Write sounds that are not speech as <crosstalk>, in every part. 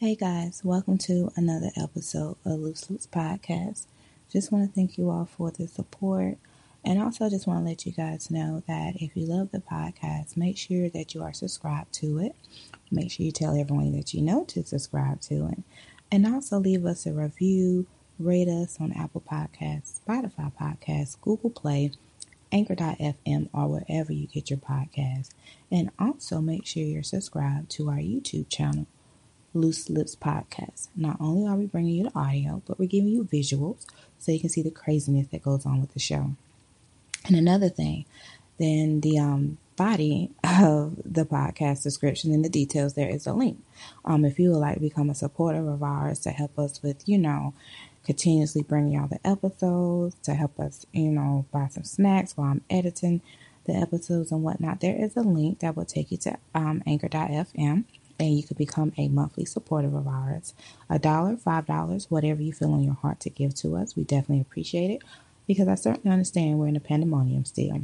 Hey guys, welcome to another episode of Loose Lips Podcast. Just want to thank you all for the support. And also just want to let you guys know that if you love the podcast, make sure that you are subscribed to it. Make sure you tell everyone that you know to subscribe to it. And also leave us a review, rate us on Apple Podcasts, Spotify Podcasts, Google Play, Anchor.fm, or wherever you get your podcasts. And also make sure you're subscribed to our YouTube channel, Loose Lips Podcast. Not only are we bringing you the audio, but we're giving you visuals so you can see the craziness that goes on with the show. And another thing, then the um, body of the podcast description and the details, there is a link. Um, if you would like to become a supporter of ours to help us with, you know, continuously bringing y'all the episodes, to help us, you know, buy some snacks while I'm editing the episodes and whatnot, there is a link that will take you to um, anchor.fm and you could become a monthly supporter of ours. A dollar, five dollars, whatever you feel in your heart to give to us. We definitely appreciate it because I certainly understand we're in a pandemonium still.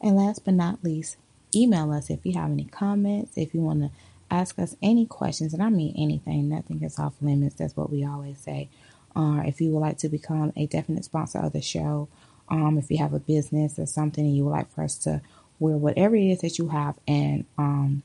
And last but not least, email us if you have any comments, if you want to ask us any questions, and I mean anything, nothing is off limits. That's what we always say. Uh, if you would like to become a definite sponsor of the show, um, if you have a business or something and you would like for us to wear whatever it is that you have and um,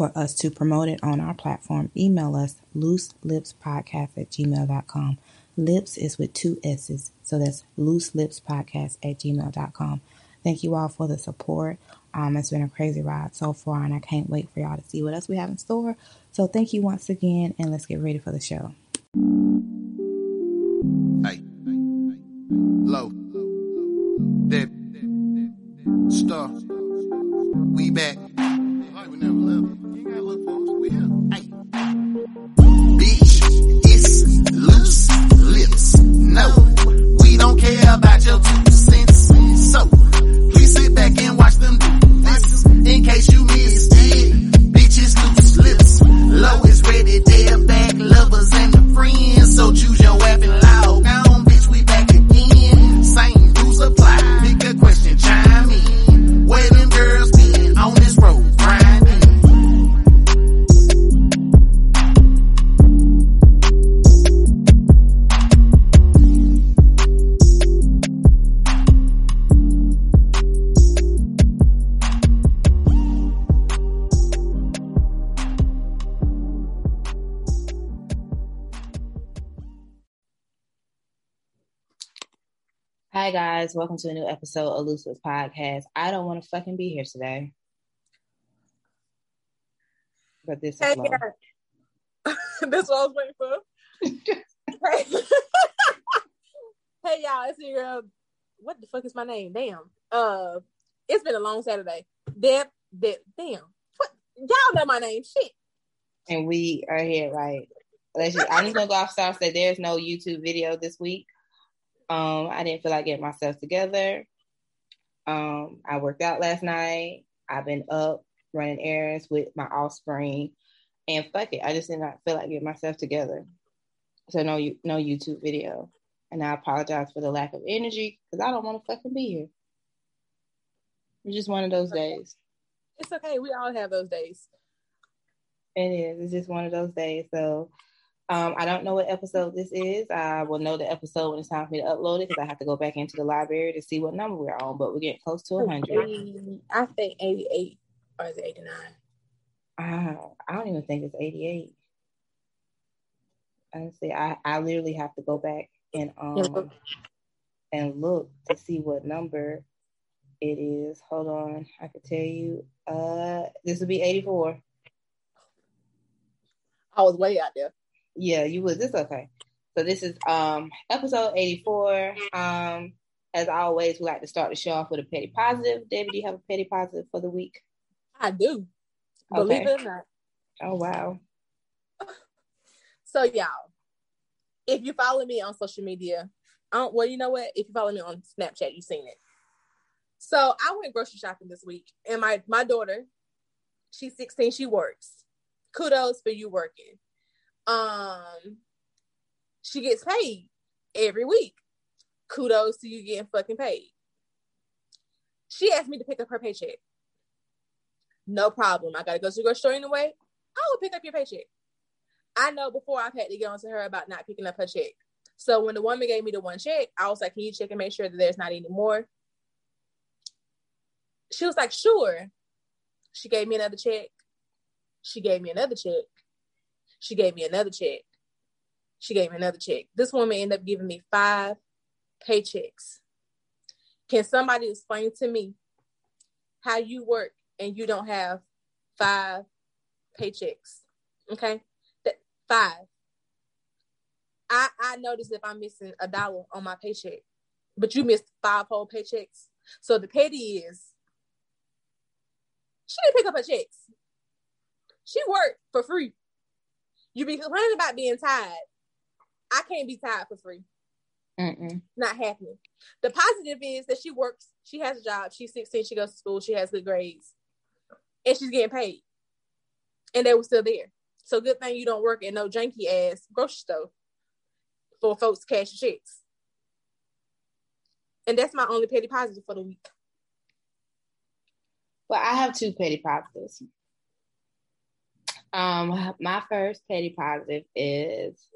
for us to promote it on our platform, email us looselipspodcast at gmail.com. Lips is with two S's, so that's looselipspodcast at gmail.com. Thank you all for the support. Um, it's been a crazy ride so far, and I can't wait for y'all to see what else we have in store. So, thank you once again, and let's get ready for the show. To a new episode of Loose Podcast. I don't want to fucking be here today, but this is Hey, low. yeah. <laughs> That's what I was waiting for. hey. <laughs> hey, y'all, it's your girl. What the fuck is my name? Damn. Uh, it's been a long Saturday. Deb, Deb, damn. What? Y'all know my name. Shit. and we are here. Right? Let's just, I'm just gonna go off start say there's no YouTube video this week. Um, I didn't feel like getting myself together. Um, I worked out last night. I've been up running errands with my offspring, and fuck it, I just did not feel like getting myself together. So no, no YouTube video, and I apologize for the lack of energy because I don't want to fucking be here. It's just one of those days. It's okay. We all have those days. It is. It's just one of those days. So um, I don't know what episode this is. I will know the episode when it's time for me to upload it because I have to go back into the library to see what number we're on. But we're getting close to 100. I think 88 or is it 89? Uh, I don't even think it's 88. Honestly, I, I literally have to go back and um and look to see what number it is. Hold on, I could tell you. Uh, this would be 84. I was way out there. Yeah, you would. This okay. So this is um episode 84. Um, as always, we like to start the show off with a petty positive. David, do you have a petty positive for the week? I do. Believe it or not. Oh wow. So y'all, if you follow me on social media, um, well, you know what? If you follow me on Snapchat, you've seen it. So I went grocery shopping this week, and my my daughter, she's 16, she works. Kudos for you working. Um, she gets paid every week. Kudos to you getting fucking paid. She asked me to pick up her paycheck. No problem. I gotta go to the grocery store anyway. I will pick up your paycheck. I know before I've had to get on to her about not picking up her check. So when the woman gave me the one check, I was like, "Can you check and make sure that there's not any more?" She was like, "Sure." She gave me another check. She gave me another check. She gave me another check. She gave me another check. This woman ended up giving me five paychecks. Can somebody explain to me how you work and you don't have five paychecks? Okay, that five. I I notice if I'm missing a dollar on my paycheck, but you missed five whole paychecks. So the petty is she didn't pick up her checks. She worked for free. You be complaining about being tired. I can't be tired for free. Mm-mm. Not happening. The positive is that she works. She has a job. She's 16. She goes to school. She has good grades, and she's getting paid. And they were still there. So good thing you don't work at no janky ass grocery store for folks cash checks. And that's my only petty positive for the week. Well, I have two petty positives. Um, my first petty positive is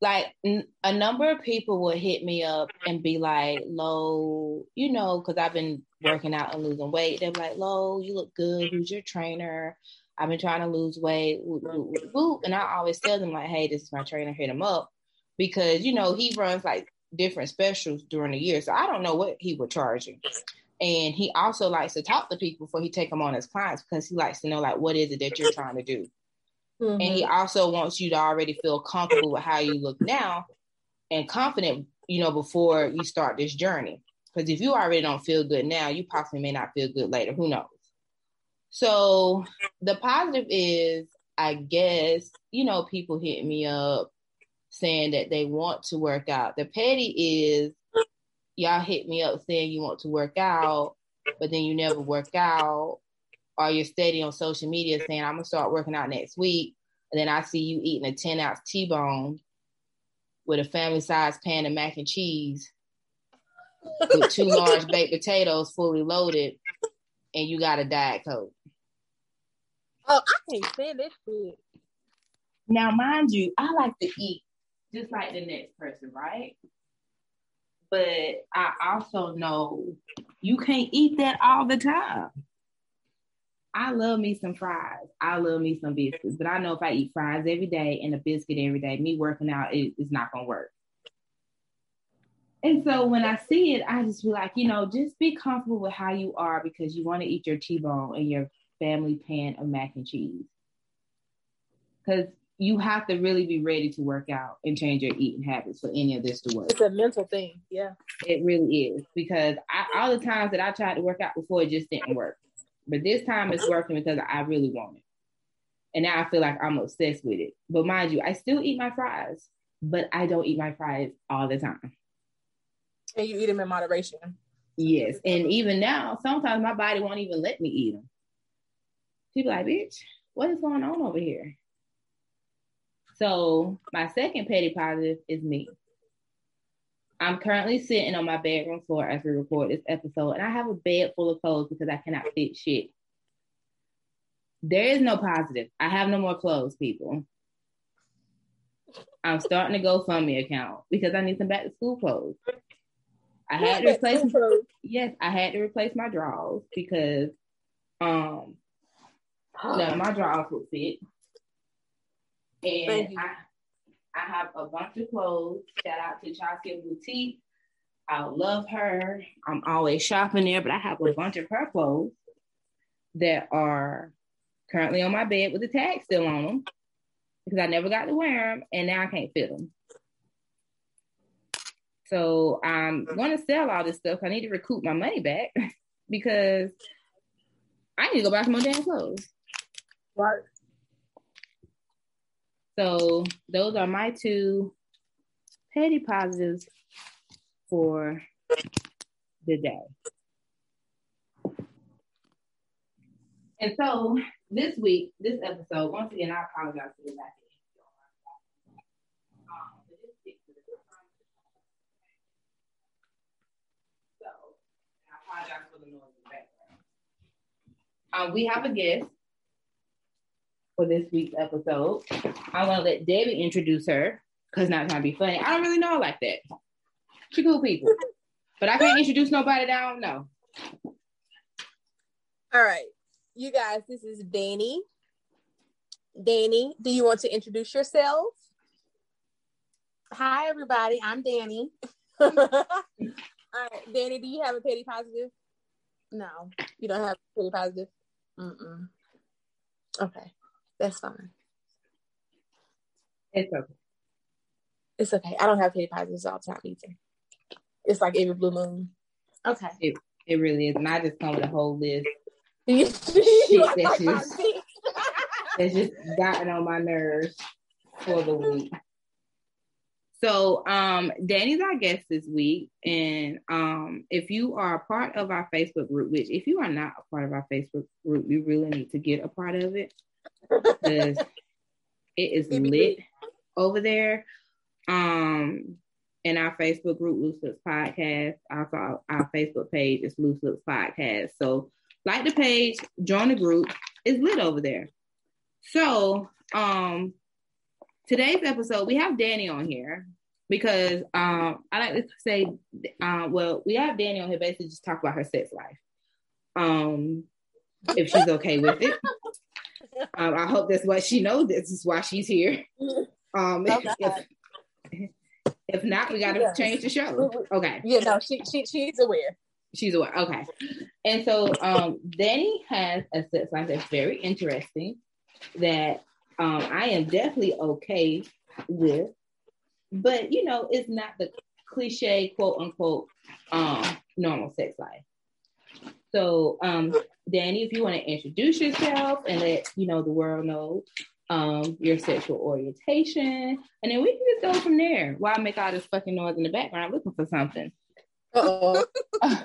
like n- a number of people will hit me up and be like, "Low, you know, because I've been working out and losing weight. They're like, "Low, you look good. Who's your trainer?" I've been trying to lose weight, and I always tell them like, "Hey, this is my trainer. Hit him up," because you know he runs like different specials during the year, so I don't know what he would charge you. And he also likes to talk to people before he take them on as clients because he likes to know like what is it that you're <laughs> trying to do. Mm-hmm. And he mm-hmm. also wants you to already feel comfortable with how you look now and confident, you know, before you start this journey. Because if you already don't feel good now, you possibly may not feel good later. Who knows? So the positive is, I guess, you know, people hit me up saying that they want to work out. The petty is y'all hit me up saying you want to work out, but then you never work out, or you're steady on social media saying I'm gonna start working out next week, and then I see you eating a 10 ounce T-bone with a family size pan of mac and cheese with two <laughs> large baked potatoes fully loaded, and you got a diet coke. Oh, I can't stand this food. Now, mind you, I like to eat just like the next person, right? But I also know you can't eat that all the time. I love me some fries. I love me some biscuits, but I know if I eat fries every day and a biscuit every day, me working out is it, not gonna work. And so when I see it, I just feel like, you know, just be comfortable with how you are because you want to eat your T-bone and your family pan of mac and cheese. Because you have to really be ready to work out and change your eating habits for any of this to work. It's a mental thing. Yeah. It really is because I, all the times that I tried to work out before, it just didn't work. But this time it's working because I really want it. And now I feel like I'm obsessed with it. But mind you, I still eat my fries, but I don't eat my fries all the time. And you eat them in moderation. Yes. And even now, sometimes my body won't even let me eat them. People like, bitch, what is going on over here? So my second petty positive is me. I'm currently sitting on my bedroom floor as we record this episode, and I have a bed full of clothes because I cannot fit shit. There is no positive. I have no more clothes, people. I'm starting to GoFundMe account because I need some back to school clothes. I had to replace yes, I had to replace my drawers because um of my drawers would fit. And I, I have a bunch of clothes. Shout out to Chelsea Boutique. I love her. I'm always shopping there, but I have a bunch of her clothes that are currently on my bed with the tag still on them because I never got to wear them and now I can't fit them. So I'm going to sell all this stuff. I need to recoup my money back <laughs> because I need to go buy some more damn clothes. Right. So those are my two petty positives for the day. And so this week, this episode, once again, I apologize for the back. So I apologize for the noise in the background. Um, we have a guest for this week's episode. I want to let Debbie introduce her because not trying to be funny. I don't really know her like that. She cool people, but I can't introduce nobody that I don't know. All right, you guys, this is Danny. Danny, do you want to introduce yourself? Hi, everybody. I'm Danny. <laughs> All right, Danny, do you have a petty positive? No, You don't have a petty positive? Mm-mm. Okay, that's fine. It's okay. It's okay. I don't have petty positives all the time either. It's like every blue moon. Okay. It really is, and I just come with a whole list <laughs> that's just- <laughs> that's just gotten on my nerves for the week. So, um, Danny's our guest this week, and um, if you are a part of our Facebook group, which if you are not a part of our Facebook group, you really need to get a part of it it is lit over there. Um, in our Facebook group, Loose Lips Podcast, also our, our Facebook page is Loose Lips Podcast. So, like the page, join the group. It's lit over there. So, um, today's episode, we have Danny on here because um, I like to say, um, well, we have Danny on here basically just talk about her sex life. Um, if she's okay with it. <laughs> Um, I hope that's what she knows. This is why she's here. <laughs> Um, if, if not, we got to Yes. change the show. Okay, Yeah, no, she she she's aware. she's aware. Okay, and so um, Danny has a sex life that's very interesting. That um, I am definitely okay with, but you know, it's not the cliche quote unquote um, normal sex life. So, um, Danny, if you want to introduce yourself and let you know the world know um, your sexual orientation, and then we can just go from there. Why make all this fucking noise in the background looking for something. Uh-oh. <laughs> <laughs>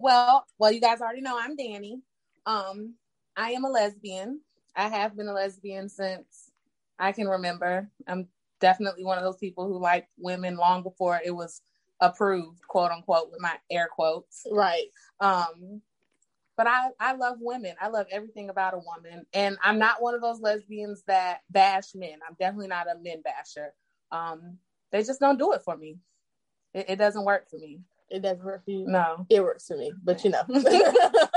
Well, well, you guys already know I'm Danny. Um, I am a lesbian. I have been a lesbian since I can remember. I'm definitely one of those people who liked women long before it was approved, quote unquote, with my air quotes. right. Um, but I, I love women. I love everything about a woman. And I'm not one of those lesbians that bash men. I'm definitely not a men basher. Um, they just don't do it for me. It, it doesn't work for me. It doesn't work for you. No. It works for me, but you know. <laughs> I,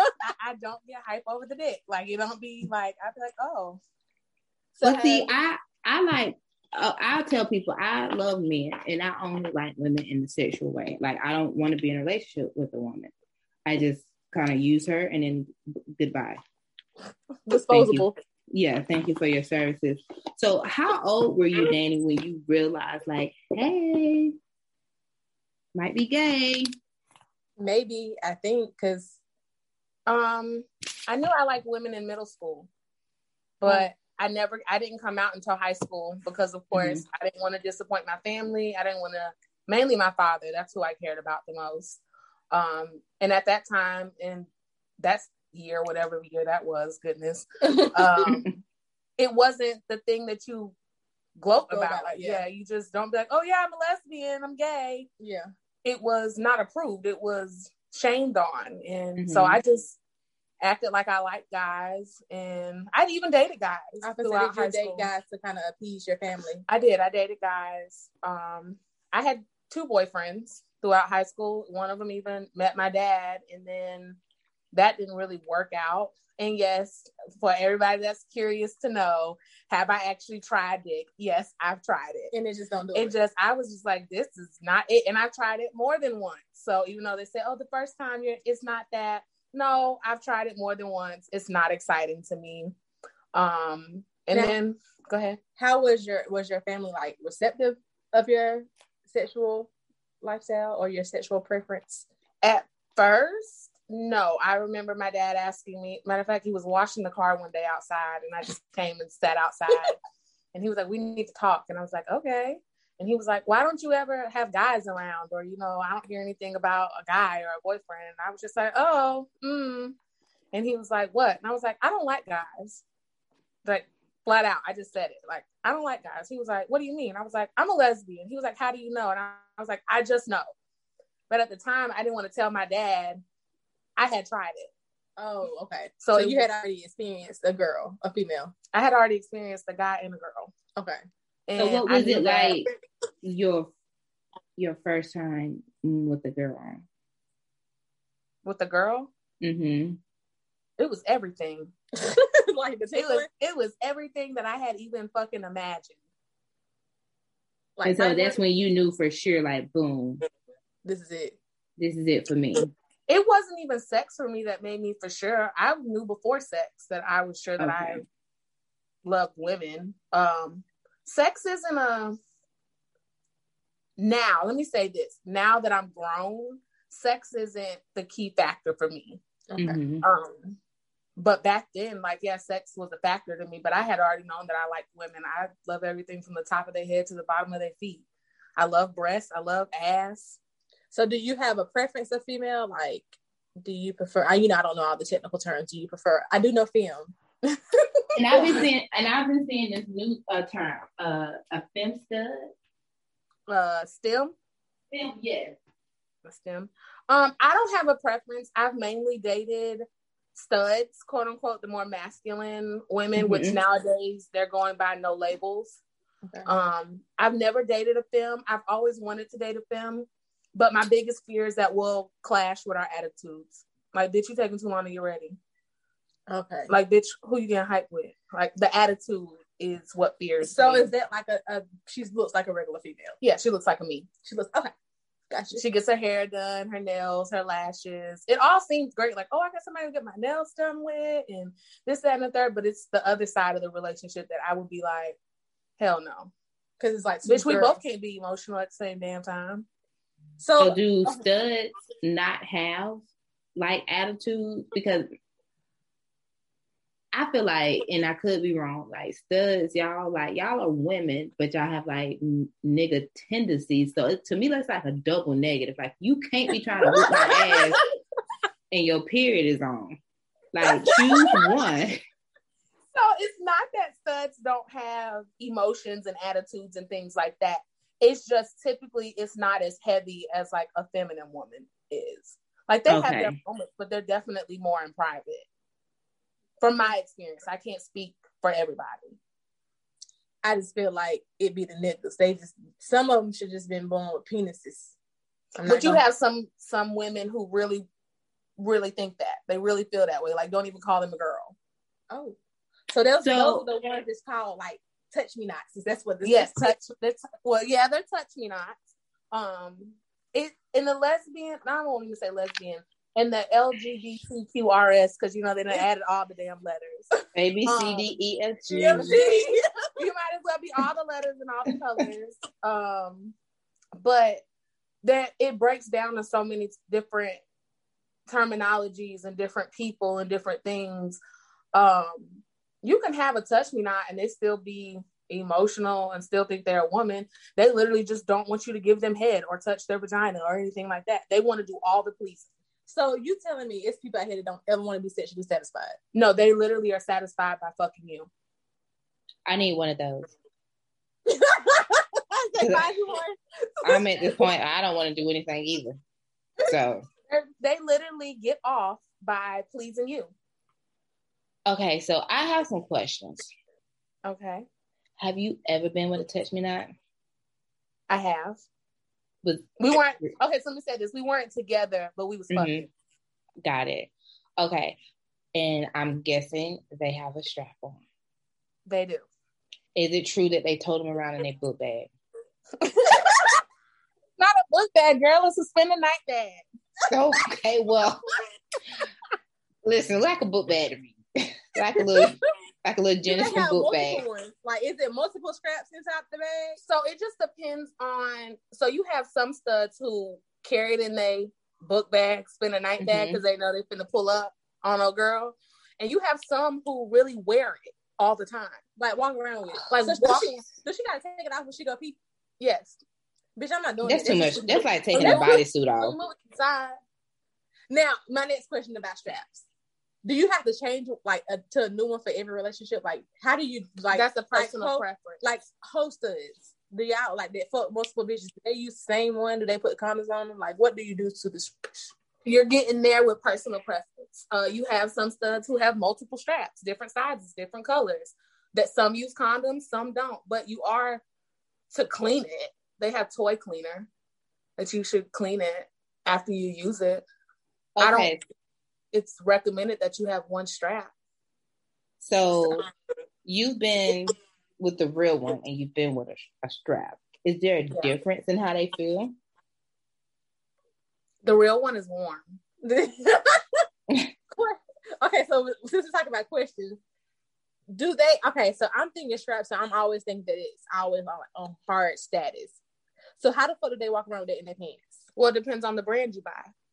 I don't get hype over the dick. Like it don't be like I'd be like, oh, so but see, I I like uh, I'll tell people I love men, and I only like women in the sexual way. Like I don't want to be in a relationship with a woman. I just kind of use her, and then goodbye. disposable. Yeah, thank you for your services. So, how old were you, Danny, when you realized, like, hey, might be gay? Maybe I think because um, I knew I liked women in middle school, but I never, I didn't come out until high school because, of course, I didn't want to disappoint my family. I didn't want to, mainly my father. That's who I cared about the most. Um, and at that time, in that year, whatever year that was, goodness, um, <laughs> it wasn't the thing that you gloat about. about, Like, yeah. yeah, you just don't be like, oh yeah, I'm a lesbian, I'm gay. yeah. It was not approved. It was shamed on, and so Mhm. I just acted like I liked guys, and I even dated guys I throughout high you date school. guys to kind of appease your family. I did. I dated guys. Um, I had two boyfriends throughout high school. One of them even met my dad, and then that didn't really work out. And yes, for everybody that's curious to know, have I actually tried dick? Yes, I've tried it. And it just don't do It it. just, I was just like, this is not it. And I tried it more than once. So even though they say, oh, the first time you're, it's not that. No, I've tried it more than once. It's not exciting to me. Um, and Now- then go ahead. How was your was your family like receptive of your sexual lifestyle or your sexual preference? At first, no. I remember my dad asking me. Matter of fact, he was washing the car one day outside, and I just came and sat outside. <laughs> and he was like, "We need to talk." And I was like, "Okay." And he was like, "Why don't you ever have guys around?" Or you know, I don't hear anything about a guy or a boyfriend. And I was just like, "Oh, mm." And he was like, "What?" And I was like, "I don't like guys." Like flat out, I just said it. Like, I don't like guys. He was like, "What do you mean?" I was like, "I'm a lesbian." He was like, "How do you know?" And I, I was like, "I just know." But at the time, I didn't want to tell my dad I had tried it. Oh, okay. So So, you had already experienced a girl, a female. I had already experienced a guy and a girl. Okay. And So what was knew it that- like your your first time with the girl? with the girl? Mm-hmm. It was everything. <laughs> <laughs> like the It was it was everything that I had even fucking imagined. Like and so tight that's when you knew for sure, like, boom, this is it. this is it for me. It wasn't even sex for me that made me for sure. I knew before sex that I was sure that I Okay. loved women. Um sex isn't a now, let me say this. Now that I'm grown, sex isn't the key factor for me. Okay. Mhm. Um, but back then, like, yeah, sex was a factor to me, but I had already known that I liked women. I love everything from the top of their head to the bottom of their feet. I love breasts. I love ass. So do you have a preference of female? Like, do you prefer? I, you know, I don't know all the technical terms. Do you prefer? I do know film. <laughs> And I've been seeing, and I've been seeing this new uh, term, uh, a fem stud. Uh, STEM, Fem, yes. a STEM. Um, I don't have a preference. I've mainly dated studs, quote unquote, the more masculine women, which Mhm. nowadays they're going by no labels. Okay. Um, I've never dated a femme. I've always wanted to date a femme, but my biggest fear is that we'll clash with our attitudes. Like, bitch, you taking too long to get ready. okay. Like, bitch, who you getting hyped with? Like, the attitude is what fears. So me. is that like a, a? She looks like a regular female. yeah, she looks like a me. She looks okay. Gotcha. She gets her hair done, her nails, her lashes. It all seems great. Like, oh, I got somebody to get my nails done with, and this, that, and the third. But it's the other side of the relationship that I would be like, hell no, Because it's like two bitch. We both can't be emotional at the same damn time. So, So do studs not have like attitude? Because I feel like, and I could be wrong, like studs, y'all like y'all are women, but y'all have like n- nigga tendencies. So it, to me, that's like a double negative. Like you can't be trying to whip my ass and your period is on. Like choose one. <laughs> So it's not that studs don't have emotions and attitudes and things like that. It's just typically it's not as heavy as like a feminine woman is. Like they have their moments, but they're definitely more in private. From my experience, I can't speak for everybody. I just feel like it'd be the niggas. They just some of them should just been born with penises. But you gonna- have some some women who really, really think that they really feel that way. Like don't even call them a girl. oh, so those, So- those are the ones that's called like touch me nots. Is that's what this yes, is? <laughs> touch. That's, well, yeah, they're touch me nots. Um, it in the lesbian. I don't want to even say lesbian. In the LGBTQRS, because you know they done added all the damn letters. A B C D E F G. Um, D F G. you might as well be all the letters and all the colors. Um, but that it breaks down to so many different terminologies and different people and different things. Um, you can have a touch me not and they still be emotional and still think they're a woman. They literally just don't want you to give them head or touch their vagina or anything like that. They want to do all the pleasing. So you telling me it's people out here that don't ever want to be sexually satisfied? No, they literally are satisfied by fucking you. I need one of those. <laughs> They find you one? <laughs> I'm at this point. I don't want to do anything either. So they literally get off by pleasing you. okay, so I have some questions. Okay. Have you ever been with a touch me not? I have. Was We weren't okay. So let me say this: we weren't together, but we was mm-hmm. fucking. got it. Okay, and I'm guessing they have a strap on. They do. Is it true that they told them around in their book bag? <laughs> Not a book bag, girl. It's a spend the night bag. Okay, well, listen, like a book bag to me, like a little, <laughs> like a little Do they book bag. ones? Like, is it multiple straps inside the bag? So it just depends on. So you have some studs who carry it in their book bag, spend a night bag Mhm. because they know they're finna pull up on a girl, and you have some who really wear it all the time. Like walk around with it. Like so walk- does she, does she gotta take it off when she go pee? Yes. Bitch, I'm not doing That's that. too much. That's like taking a That's- bodysuit off. them. Now, my next question about straps. Do you have to change like a, to a new one for every relationship? Like, how do you like? That's a like, personal ho- preference. Like hosters, do y'all like that fuck multiple bitches? Do they use the same one? Do they put condoms on them? Like, what do you do to this? you're getting there with personal preference. Uh, you have some studs who have multiple straps, different sizes, different colors. That some use condoms, some don't. But you are to clean it. They have toy cleaner that you should clean it after you use it. Okay. I don't. It's recommended that you have one strap. So you've been with the real one and you've been with a, a strap. Is there a Yeah. difference in how they feel? The real one is warm. <laughs> okay, so since we're talking about questions, do they? Okay, so I'm thinking straps. So I'm always thinking that it's always on, on hard status. So how the fuck do they walk around with it in their pants? Well, it depends on the brand you buy.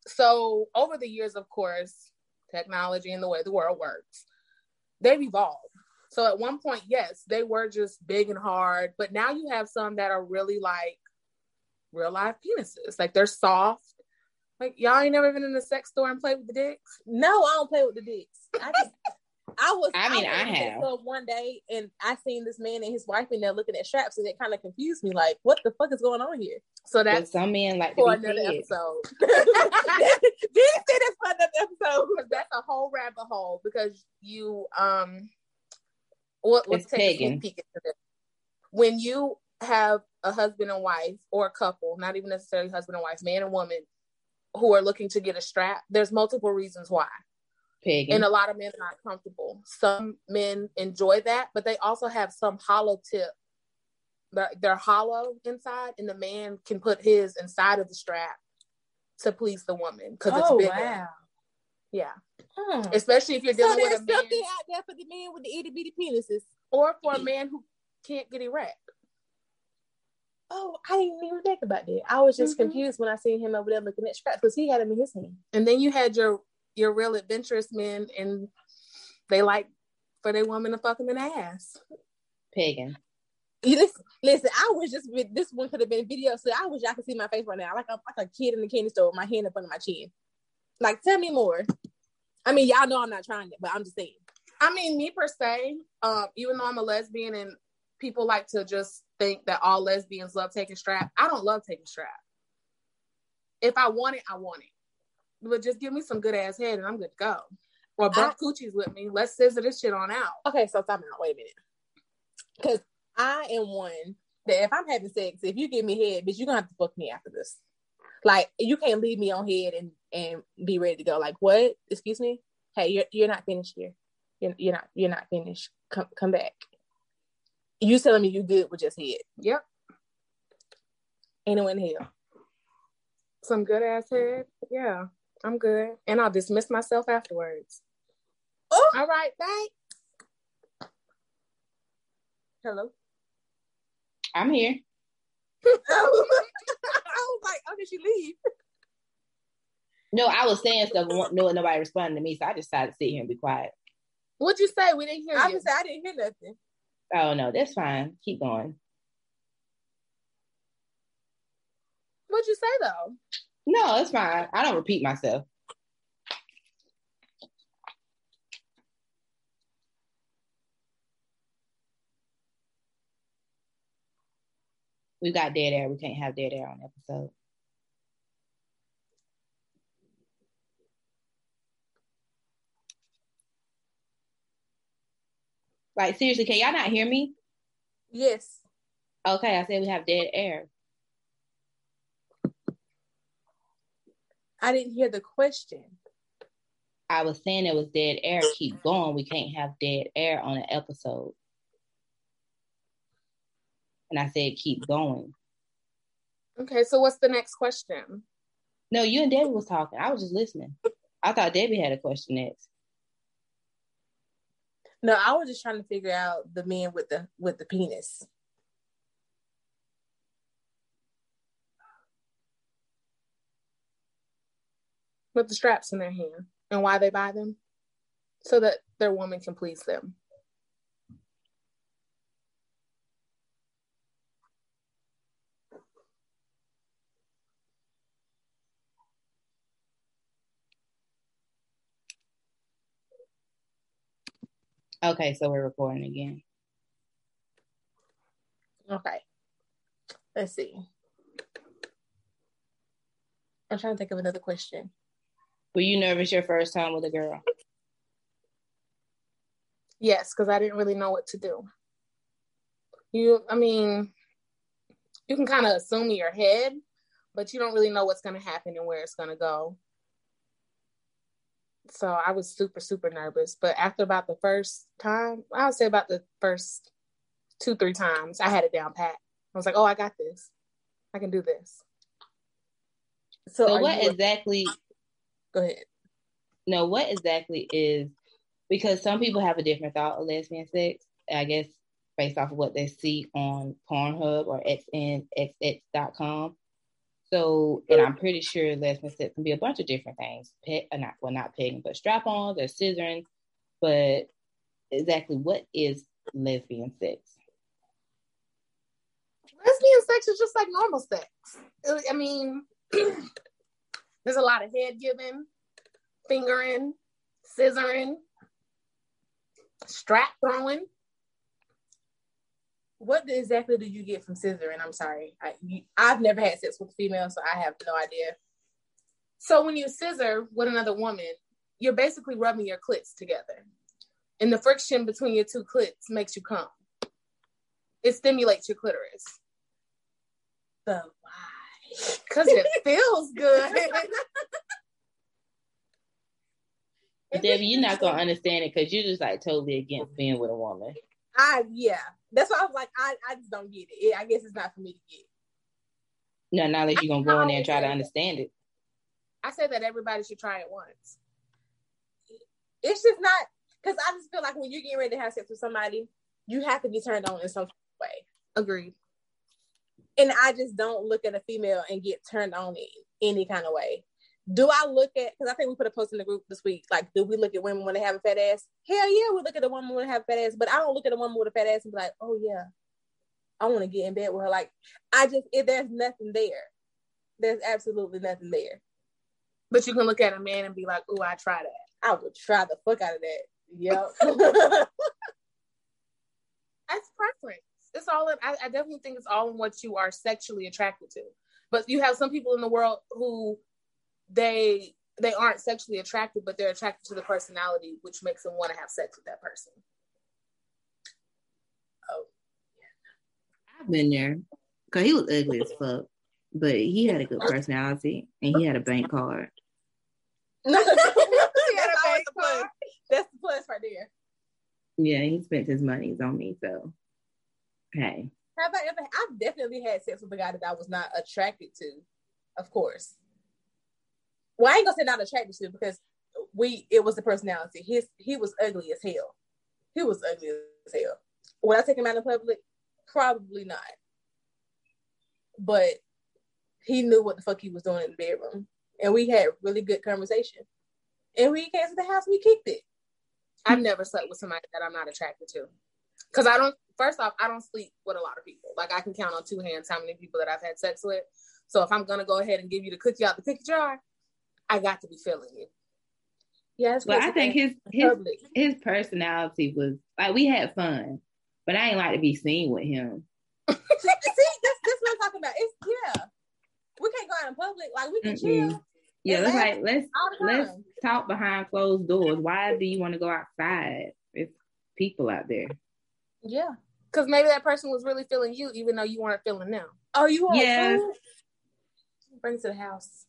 So over the years, of course, technology and the way the world works, they've evolved. So at one point, yes, they were just big and hard, but now you have some that are really like real life penises. Like they're soft. Like y'all ain't never been in a sex store and played with the dicks? No, I don't play with the dicks. I just <laughs> I was I mean, I sex have. one day and I seen this man and his wife in there looking at straps and it kind of confused me. Like, what the fuck is going on here? So But that's some men like for another fed. episode. Did say that's for another episode? Because that's a whole rabbit hole. Because you um, what let's take a peek into this. When you have a husband and wife or a couple, not even necessarily husband and wife, man and woman, who are looking to get a strap, there's multiple reasons why. Pegging. And a lot of men are not comfortable. Some men enjoy that, but they also have some hollow tip. They're, they're hollow inside, and the man can put his inside of the strap to please the woman because it's bigger. Yeah, especially if you're So dealing there's with a man something out there for the men with the itty bitty penises. or for a man who can't get erect. Oh, I didn't even think about that. I was just Mhm. confused when I seen him over there looking at straps because he had them in his hand. And then you had your your real adventurous men, and they like for their woman to fuck them in the ass. You listen, listen, I was just this one could have been video, so I wish y'all could see my face right now, like I'm like a kid in the candy store with my hand up under my chin. Like, tell me more. I mean, y'all know I'm not trying it, but I'm just saying. I mean, me per se, um, even though I'm a lesbian and people like to just think that all lesbians love taking strap, I don't love taking strap. If I want it, I want it. But just give me some good ass head and I'm good to go. Or bump coochies with me. Let's scissor this shit on out. Okay, so time out. Wait a minute. Because I am one that if I'm having sex, if you give me head, bitch, you're gonna have to fuck me after this. Like you can't leave me on head and and be ready to go. Like what? Excuse me. Hey, you're you're not finished here. You're, you're not you're not finished. Come come back. You telling me you good with just head? Yep. Ain't no in hell. Some good ass head. Yeah. I'm good. And I'll dismiss myself afterwards. Oh. All right, thanks. Hello. I'm here. <laughs> I was like, oh, did she leave? No, I was saying stuff, and wa- no nobody responded to me, so I just decided to sit here and be quiet. What'd you say? We didn't hear I you. just said I didn't hear nothing. Oh no, that's fine. Keep going. What'd you say though? No, it's fine. I don't repeat myself. We got dead air. We can't have dead air on the episode. Like seriously, can y'all not hear me? Yes. Okay, I said we have dead air. I didn't hear the question. I was saying it was dead air. Keep going. We can't have dead air on an episode. And I said, keep going. Okay, so what's the next question? No, you and Debbie was talking. I was just listening. I thought Debbie had a question next. No, I was just trying to figure out the men with the with the penis. With the straps in their hand and why they buy them? So that their woman can please them. Okay, so we're recording again. Okay. Let's see. I'm trying to think of another question. Were you nervous your first time with a girl? Yes, because I didn't really know what to do. You, I mean, you can kind of assume in your head, but you don't really know what's going to happen and where it's going to go. So I was super, super nervous. But after about the first time, I would say about the first two, three times, I had it down pat. I was like, oh, I got this. I can do this. So, so what exactly? Go ahead. No, what exactly is because some people have a different thought of lesbian sex. I guess based off of what they see on Pornhub or xnxx.com. So, and I'm pretty sure lesbian sex can be a bunch of different things. Pet, uh, not well, not pegging, but strap-ons or scissoring. But exactly what is lesbian sex? Lesbian sex is just like normal sex. I mean, <clears throat> there's a lot of head giving, fingering, scissoring, strap throwing. What exactly do you get from scissoring? I'm sorry, I, you, I've never had sex with a female, so I have no idea. So when you scissor with another woman, you're basically rubbing your clits together, and the friction between your two clits makes you come. It stimulates your clitoris. But why? Because it feels good. <laughs> Debbie, you're not gonna understand it because you're just like totally against being with a woman. I yeah, that's why I was like, I, I just don't get it. I guess it's not for me to get. No, not that you're gonna go in there and try to understand it. I said that everybody should try it once. It's just not because I just feel like when you're getting ready to have sex with somebody, you have to be turned on in some way. Agreed. And I just don't look at a female and get turned on in any kind of way do I look at because I think we put a post in the group this week. Like, do we look at women when they have a fat ass? Hell yeah, we look at a woman when they have a fat ass. But I don't look at a woman with a fat ass and be like, oh yeah, I want to get in bed with her. Like, I just if there's nothing there, there's absolutely nothing there. But you can look at a man and be like, oh, I try that. I would try the fuck out of that. Yep. <laughs> That's preference. It's all. In, I, I definitely think it's all in what you are sexually attracted to. But you have some people in the world who they they aren't sexually attracted, but they're attracted to the personality, which makes them want to have sex with that person. Oh, yeah. I've been there. Cause he was ugly as fuck, but he had a good personality and he had a bank card. <laughs> he had a bank card. That's the plus right there. Yeah, he spent his money on me, so hey. Have I ever? I've definitely had sex with a guy that I was not attracted to, of course. Well, I ain't gonna say not attracted to because we it was the personality. His he was ugly as hell. He was ugly as hell. Would I take him out in public? Probably not. But he knew what the fuck he was doing in the bedroom. And we had really good conversation. And we came to the house, we kicked it. I've never slept with somebody that I'm not attracted to. Cause I don't first off, I don't sleep with a lot of people. Like I can count on two hands how many people that I've had sex with. So if I'm gonna go ahead and give you the cookie out the cookie jar, I got to be feeling you. Yes, but I think his his his personality was like we had fun, but I ain't like to be seen with him. <laughs> see, that's, that's what I'm talking about. It's yeah, we can't go out in public like we can Mm-mm. chill. Yeah, let's like let's let's talk behind closed doors. Why do you want to go outside? It's people out there. Yeah, because maybe that person was really feeling you, even though you weren't feeling them. Oh, you want yeah. Bring to the house.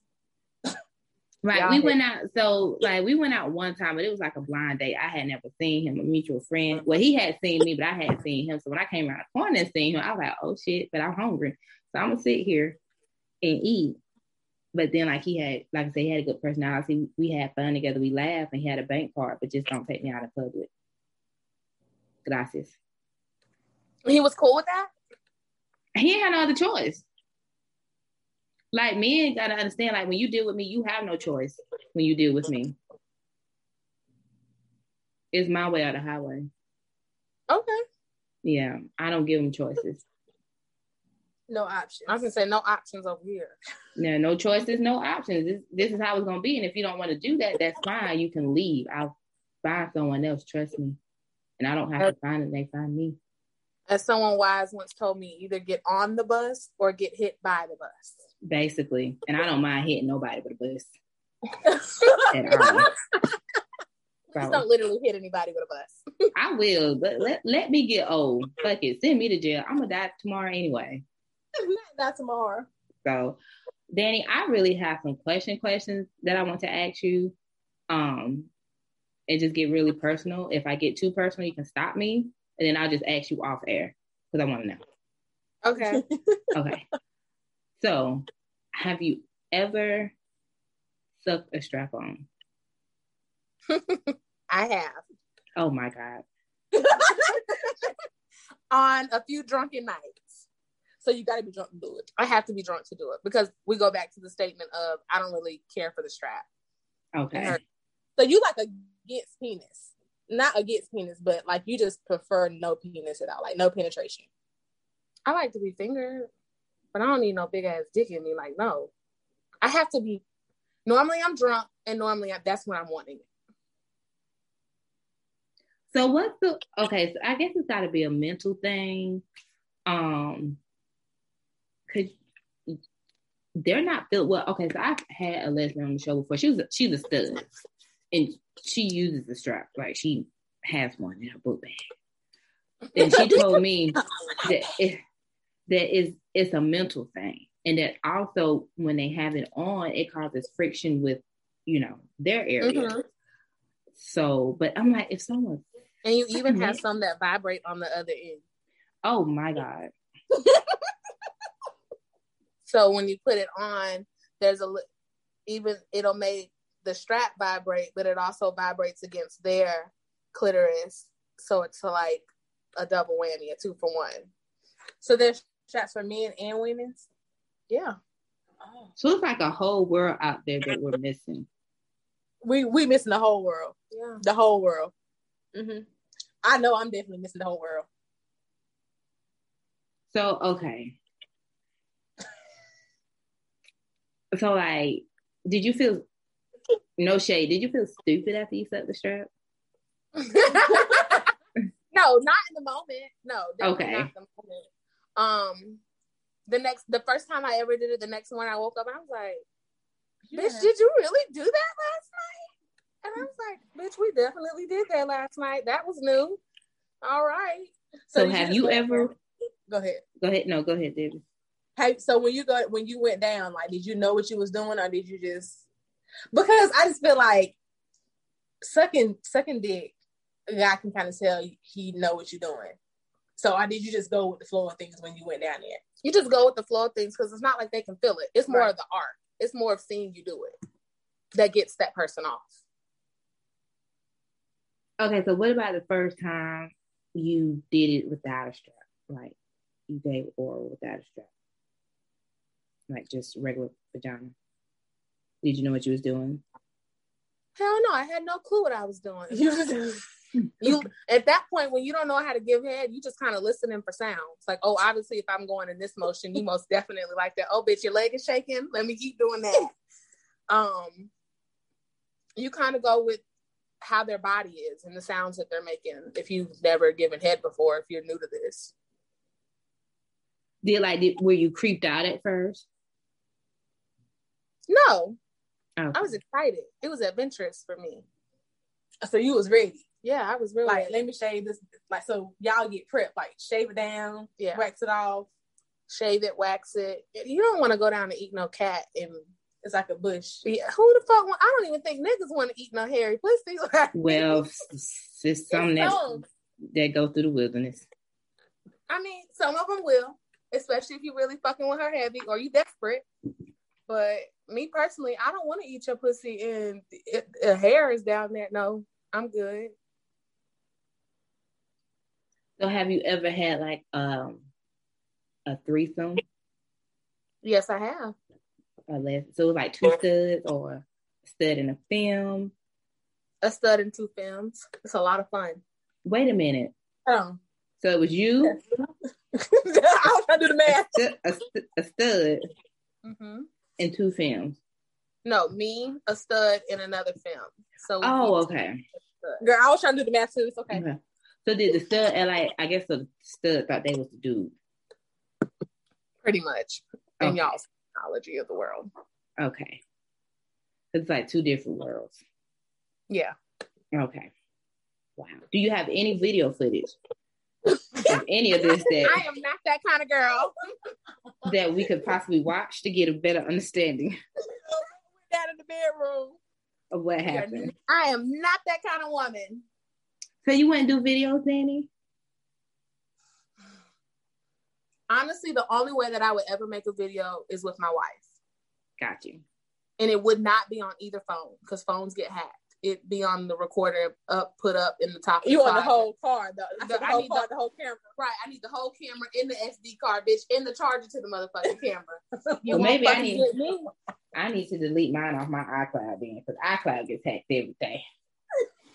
<laughs> Right. Y'all we had- went out. So like we went out one time, but it was like a blind date. I had never seen him, a mutual friend. Well, he had seen me, but I had seen him. So when I came around the corner and seen him, I was like, oh shit, but I'm hungry. So I'm gonna sit here and eat. But then like he had, like I said, he had a good personality. We had fun together. We laughed and he had a bank card, but just don't take me out in public. Gracias. He was cool with that? He had no other choice. Like men gotta understand, like when you deal with me, you have no choice when you deal with me. It's my way or the highway. Okay. Yeah, I don't give them choices. No options. I was gonna say no options over here. No, no choices, no options. This, this is how it's gonna be. And if you don't want to do that, that's fine. You can leave. I'll find someone else. Trust me. And I don't have to find it. They find me. As someone wise once told me, either get on the bus or get hit by the bus basically. And I don't mind hitting nobody but a bus. <laughs> Just don't literally hit anybody with a bus. I will, but let, let me get old. Fuck it. Send me to jail. I'm gonna die tomorrow anyway. not, <laughs> not tomorrow. So, Danny, I really have some question questions that I want to ask you. Um, and just get really personal. If I get too personal, you can stop me, and then I'll just ask you off air because I want to know. Okay. <laughs> Okay. so, have you ever sucked a strap on? <laughs> I have. Oh my god. <laughs> On a few drunken nights. So you gotta be drunk to do it. I have to be drunk to do it because we go back to the statement of I don't really care for the strap. Okay. So you like against penis. Not against penis, but like you just prefer no penis at all, like no penetration. I like to be fingered, but I don't need no big ass dick in me. Like, no. I have to be normally I'm drunk and normally I, that's when I'm wanting it. So what's the okay? So I guess it's got to be a mental thing. Um, could they're not filled well? Okay, so I've had a lesbian on the show before. She was a, she's a stud, and she uses the strap like she has one in her book bag. And she told me that it, that is it's a mental thing, and that also when they have it on, it causes friction with you know their area. Mhm. So, but I'm like, if someone And you even have some that vibrate on the other end. Oh my God. <laughs> So when you put it on, there's a even it'll make the strap vibrate, but it also vibrates against their clitoris. So it's like a double whammy, a two for one. So there's straps for men and women's. Yeah. Oh. So it's like a whole world out there that we're missing. We we missing the whole world. Yeah. The whole world. Mm-hmm. I know I'm definitely missing the whole world. So okay. So like, did you feel no shade? Did you feel stupid after you set the strap? <laughs> no, not in the moment. No, Okay. not the moment. Um the next the first time I ever did it, the next morning I woke up and I was like, Bitch, Yeah. did you really do that last night? And I was like, bitch, we definitely did that last night. That was new. All right. So, did have just you ever Go ahead. go ahead? No, go ahead, David. Hey, so when you go when you went down, like, did you know what you was doing, or did you just? Because I just feel like sucking sucking dick, a guy can kind of tell he know what you're doing. So, or did you just go with the flow of things when you went down there? You just go with the flow of things because it's not like they can feel it. It's more Right. of the art. It's more of seeing you do it that gets that person off. Okay, so what about the first time you did it without a strap? Like you gave oral without a strap, like just regular vagina. Did you know what you was doing? Hell no, I had no clue what I was doing. You <laughs> <laughs> you at that point when you don't know how to give head, you just kind of listening for sounds. Like, oh, obviously, if I'm going in this motion, you most definitely like that. Oh, bitch, your leg is shaking. Let me keep doing that. <laughs> Um, you kind of go with how their body is and the sounds that they're making. If you've never given head before, if you're new to this, Did like did, were you creeped out at first? no, Okay. I was excited. It was adventurous for me. so you was ready. Yeah, I was really Like, let me shave this. Like, so y'all get prepped. Like, shave it down, yeah, wax it off. shave it, wax it. You don't want to go down and eat no cat and It's like a bush. Yeah, who the fuck? Want, I don't even think niggas want to eat no hairy pussy. <laughs> Like, Well, it's, it's something that that go through the wilderness. I mean, some of them will, especially if you really fucking with her heavy or you desperate. But me personally, I don't want to eat your pussy and it, the hair is down there. No, I'm good. So have you ever had like um a threesome? Yes, I have. Or less? So it was like two studs or a stud in a femme. A stud and two femmes. It's a lot of fun. Wait a minute. Oh. So it was you, <laughs> I was trying to do the math. stu- a, stu- a stud, hmm and two femmes. No, me, a stud, and another femme. So Oh, okay. Girl, I was trying to do the math too. It's okay. Okay. So did the stud and like I guess the stud thought they was the dude. pretty much in Okay. y'all's technology of the world. Okay. It's like two different worlds. Yeah. Okay. Wow. Do you have any video footage of any of this that I am not that kind of girl. that we could possibly watch to get a better understanding <laughs> Down in the bedroom. of what happened? I am not that kind of woman. So you wouldn't do videos, Danny? Honestly, the only way that I would ever make a video is with my wife. Got you. And it would not be on either phone because phones get hacked. It be on the recorder up, put up in the top. Of You the on the whole car, the, The- the, I whole need car, the- the whole camera. Right, I need the whole camera in the SD card, bitch, in the charger to the motherfucking <laughs> camera. You Well, maybe I need- I need to delete mine off my iCloud then because iCloud gets hacked every day.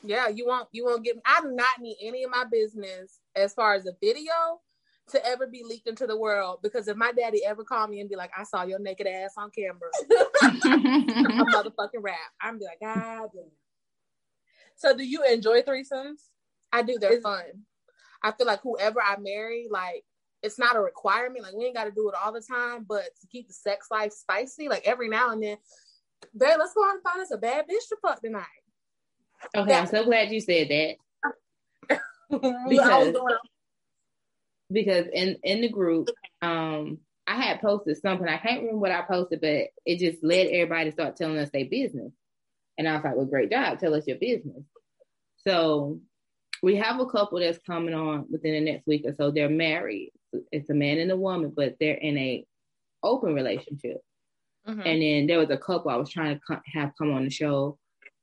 Yeah, you won't. You won't get. I do not need any of my business as far as a video to ever be leaked into the world. Because if my daddy ever called me and be like, "I saw your naked ass on camera," <laughs> a motherfucking rap, I'm be like, God damn. So, do you enjoy threesomes? I do. They're Is- fun. I feel like whoever I marry, like it's not a requirement. Like we ain't got to do it all the time, but to keep the sex life spicy, like every now and then, babe, let's go out and find us a bad bitch to fuck tonight. okay, I'm so glad you said that <laughs> Because- because in in the group, um, I had posted something. I can't remember what I posted, but it just led everybody to start telling us their business. And I was like, "Well, great job. Tell us your business." So we have a couple that's coming on within the next week or so. They're married. It's a man and a woman, but they're in a open relationship. Mhm. And then there was a couple I was trying to co- have come on the show,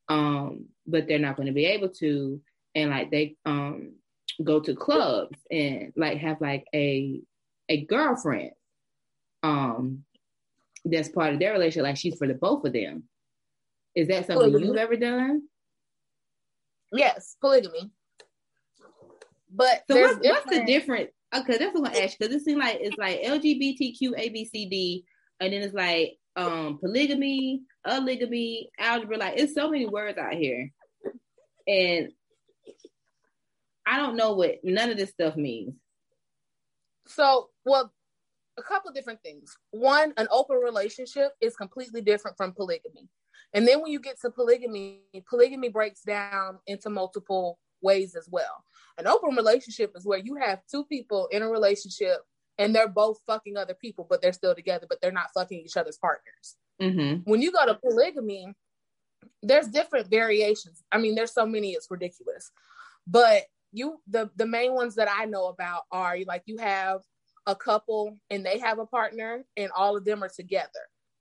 um, but they're not going to be able to. And like they um go to clubs and like have like a a girlfriend, um, that's part of their relationship. Like she's for the both of them. Is that something Polygamy. you've ever done? Yes, polygamy. But So what's, what's the difference? Okay, that's what I'm gonna ask because it seems like it's like LGBTQ ABCD, and then it's like um polygamy, oligamy, algebra. Like it's so many words out here, and I don't know what none of this stuff means. So, well, a couple different things. One, an open relationship is completely different from polygamy. And then when you get to polygamy, polygamy breaks down into multiple ways as well. An open relationship is where you have two people in a relationship and they're both fucking other people, but they're still together, but they're not fucking each other's partners. Mm-hmm. When you go to polygamy, there's different variations. I mean, there's so many, it's ridiculous. But you the the main ones that I know about are like you have a couple and they have a partner and all of them are together.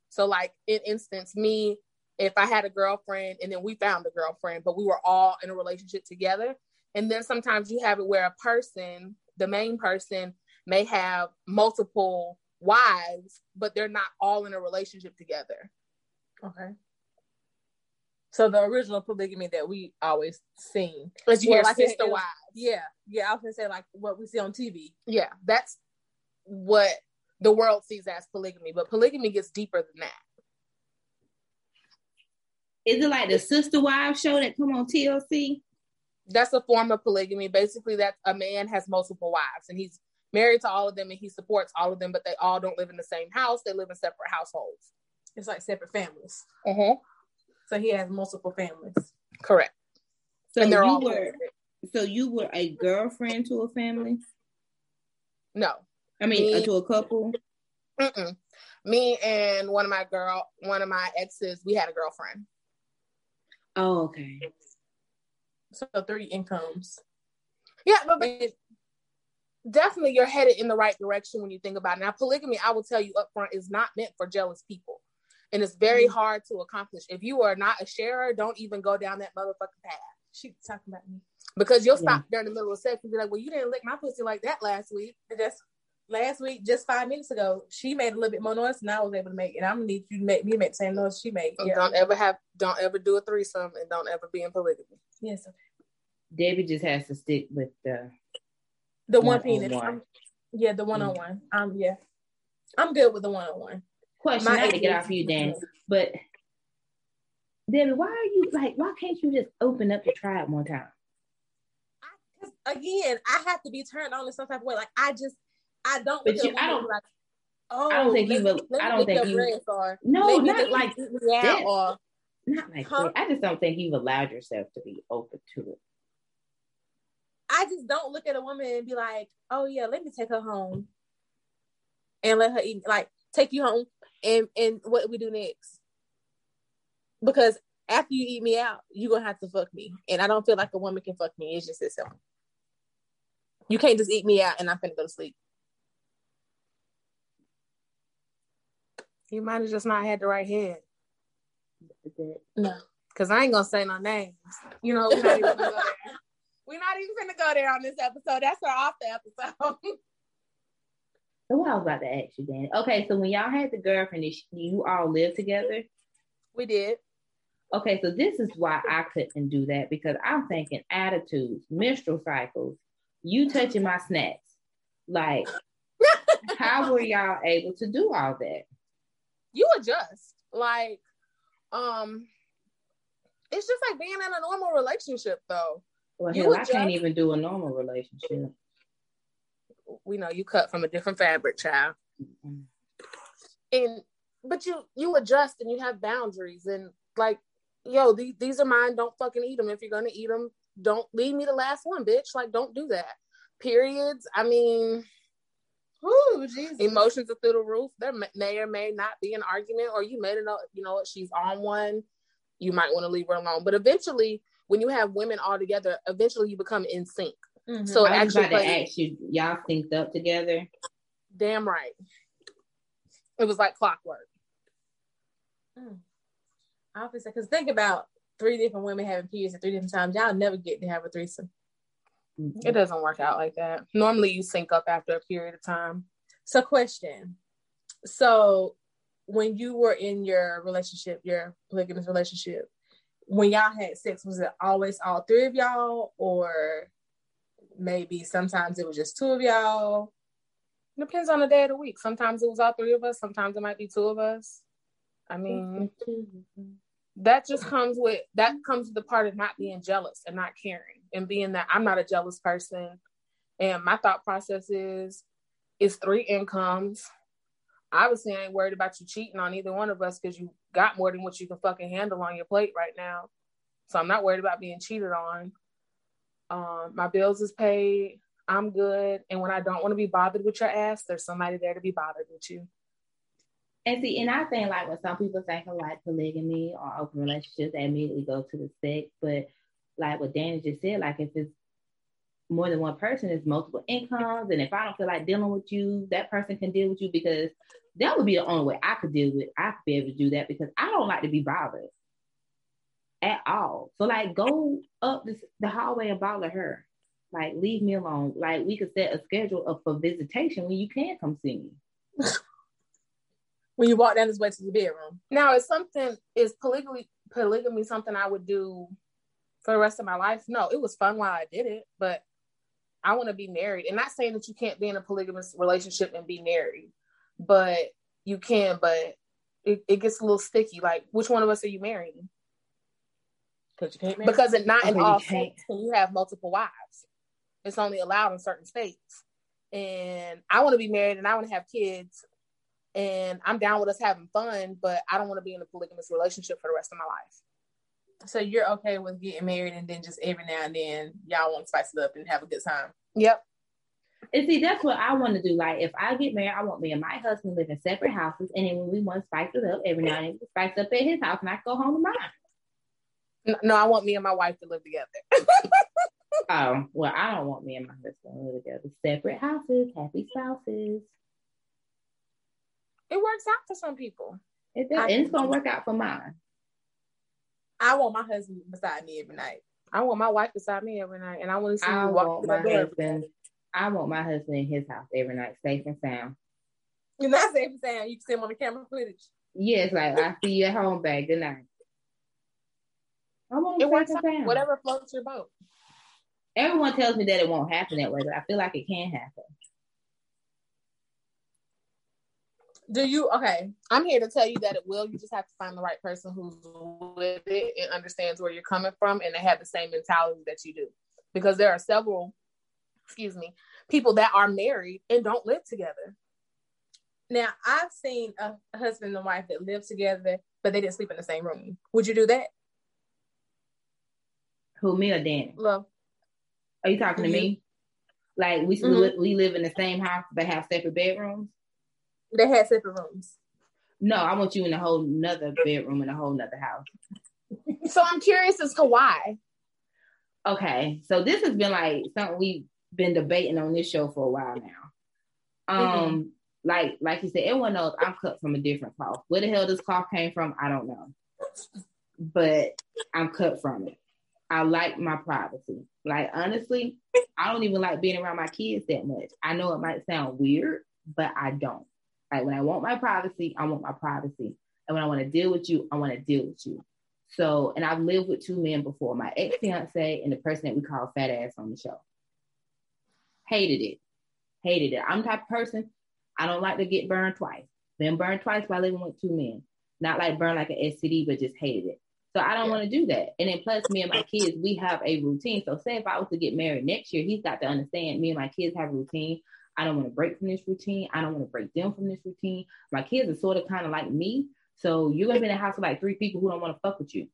So like in instance, me, if I had a girlfriend and then we found a girlfriend, but we were all in a relationship together. And then sometimes you have it where a person, the main person, may have multiple wives, but they're not all in a relationship together. Okay. So the original polygamy that we always seen. As you hear like sister wives. Yeah, yeah. I was gonna say like what we see on TV. Yeah, that's what the world sees as polygamy, but polygamy gets deeper than that. Is it like the Sister Wives show that come on TLC? That's a form of polygamy. Basically, that a man has multiple wives and he's married to all of them and he supports all of them, but they all don't live in the same house. They live in separate households. It's like separate families. Uh-huh. So he has multiple families. Correct. So and they're you all were so you were a girlfriend to a family? no. I mean, Me- uh, to a couple. Mm-mm. Me and one of my girl, one of my exes, we had a girlfriend. Oh, okay. So three incomes. Yeah, but, but definitely you're headed in the right direction when you think about it. Now, polygamy, I will tell you up front, is not meant for jealous people. And it's very Mm-hmm. hard to accomplish. If you are not a sharer, don't even go down that motherfucking path. She talking about me. Because you'll Yeah. stop during the middle of sex and be like, well, you didn't lick my pussy like that last week. Just last week, just five minutes ago, she made a little bit more noise than I was able to make, and I'm gonna need you to make me make the same noise she made. And Yeah. Don't ever have, don't ever do a threesome and don't ever be in polygamy. Yes. Debbie just has to stick with the The one One-on-one. penis. Yeah, the one on one. Um, yeah, I'm good with the one on one. question. My Not to get ex- off you, Danny, but Debbie, why are you like? Why can't you just open up the tribe one time? Because again, I have to be turned on in some type of way. Like I just, I don't. But you- I don't- Like, oh, I don't oh, think you will- I don't think you- Or no, not like eat me out, that. Or Not like Huh? that. I just don't think you've allowed yourself to be open to it. I just don't look at a woman and be like, oh yeah, let me take her home and let her eat like take you home and and what we do next. Because after you eat me out, you're gonna have to fuck me. And I don't feel like a woman can fuck me. It's just that simple. You can't just eat me out and I'm gonna go to sleep. You might have just not had the right head. No. Cause I ain't gonna say no names. You know, we're not even gonna go there. <laughs> We're not even gonna go there on this episode. That's our off the episode. So what I was about to ask you, Danny. Okay, so when y'all had the girlfriend, did you all live together? We did. Okay, so this is why I couldn't do that because I'm thinking attitudes, menstrual cycles, you touching my snacks. Like, how were y'all able to do all that? You adjust. Like, um, it's just like being in a normal relationship though. Well, You hell, I can't even do a normal relationship. We know you cut from a different fabric, child. Mm. and but you you adjust and you have boundaries and like yo these, these are mine don't fucking eat them if you're gonna eat them don't leave me the last one bitch like don't do that periods i mean Ooh, Jesus. emotions are through the roof there may, may or may not be an argument or you may know you know what she's on one you might want to leave her alone but eventually when you have women all together eventually you become in sync Mhm. so I was actually about to plays- ask you, y'all synced up together? damn right it was like clockwork obviously, because think about three different women having periods at three different times. Y'all never get to have a threesome. It doesn't work out like that. Normally, you sync up after a period of time. So, question. So, when you were in your relationship, your polygamous relationship, when y'all had sex, was it always all three of y'all, or maybe sometimes it was just two of y'all? Depends on the day of the week. Sometimes it was all three of us. Sometimes it might be two of us. I mean, that just comes with that comes with the part of not being jealous and not caring and being that I'm not a jealous person. And my thought process is it's three incomes. Obviously, I ain't worried about you cheating on either one of us because you got more than what you can fucking handle on your plate right now. So I'm not worried about being cheated on. Um, my bills is paid. I'm good. And when I don't want to be bothered with your ass, there's somebody there to be bothered with you. And see, and I think like when some people think of like polygamy or open relationships, they immediately go to the sex. But like what Danny just said, like if it's more than one person, it's multiple incomes. And if I don't feel like dealing with you, that person can deal with you because that would be the only way I could deal with. I could be able to do that because I don't like to be bothered at all. So like go up this, the hallway and bother her. Like leave me alone. Like we could set a schedule of for visitation when you can come see me. <laughs> When you walk down this way to the bedroom? Now, is something is polygamy polygamy something I would do for the rest of my life? No, it was fun while I did it, but I want to be married. And not saying that you can't be in a polygamous relationship and be married, but you can, but it, it gets a little sticky. Like, which one of us are you marrying? Because you can't marry. Because it not in Okay, all states can you have multiple wives. It's only allowed in certain states. And I want to be married and I want to have kids. And I'm down with us having fun, but I don't want to be in a polygamous relationship for the rest of my life. So you're okay with getting married and then just every now and then y'all want to spice it up and have a good time. Yep. And see, that's what I want to do. Like, if I get married, I want me and my husband live in separate houses. And then when we want to spice it up, every now and then we spice up at his house and I go home to mine. No, I want me and my wife to live together. <laughs> Oh, well, I don't want me and my husband to live together. Separate houses, happy spouses. It works out for some people. It does, and it's going to work out for mine. I want my husband beside me every night. I want my wife beside me every night, and I want to see I you walk want through my the door. husband. I want my husband in his house every night, safe and sound. You're not safe and sound. You can see him on the camera footage. Yes, like I see you at home, babe. Good night. I want It works safe out. and sound. Whatever floats your boat. Everyone tells me that it won't happen that way, but I feel like it can happen. Do you okay? I'm here to tell you that it will. You just have to find the right person who's with it and understands where you're coming from, and they have the same mentality that you do. Because there are several, excuse me, people that are married and don't live together. Now I've seen a husband and wife that live together but they didn't sleep in the same room. Would you do that? Who me or Danny? Love. Are you talking to me? Like we Mhm. li- we live in the same house but have separate bedrooms? They had separate rooms. No, I want you in a whole nother bedroom in a whole nother house. So I'm curious as to why. Okay, so this has been like something we've been debating on this show for a while now. Um, like like you said, everyone knows I'm cut from a different cloth. Where the hell this cloth came from, I don't know, but I'm cut from it. I like my privacy. Like honestly, I don't even like being around my kids that much. I know it might sound weird, but I don't. Like when I want my privacy, I want my privacy. And when I want to deal with you, I want to deal with you. So, and I've lived with two men before, my ex fiance and the person that we call fat ass on the show. Hated it. Hated it. I'm the type of person, I don't like to get burned twice. Been burned twice by living with two men. Not like burned like an STD, but just hated it. So I don't want to do that. And then plus me and my kids, we have a routine. So say if I was to get married next year, he's got to understand me and my kids have a routine. I don't want to break from this routine. I don't want to break them from this routine. My kids are sort of kind of like me. So you're gonna be in a house with like three people who don't want to fuck with you.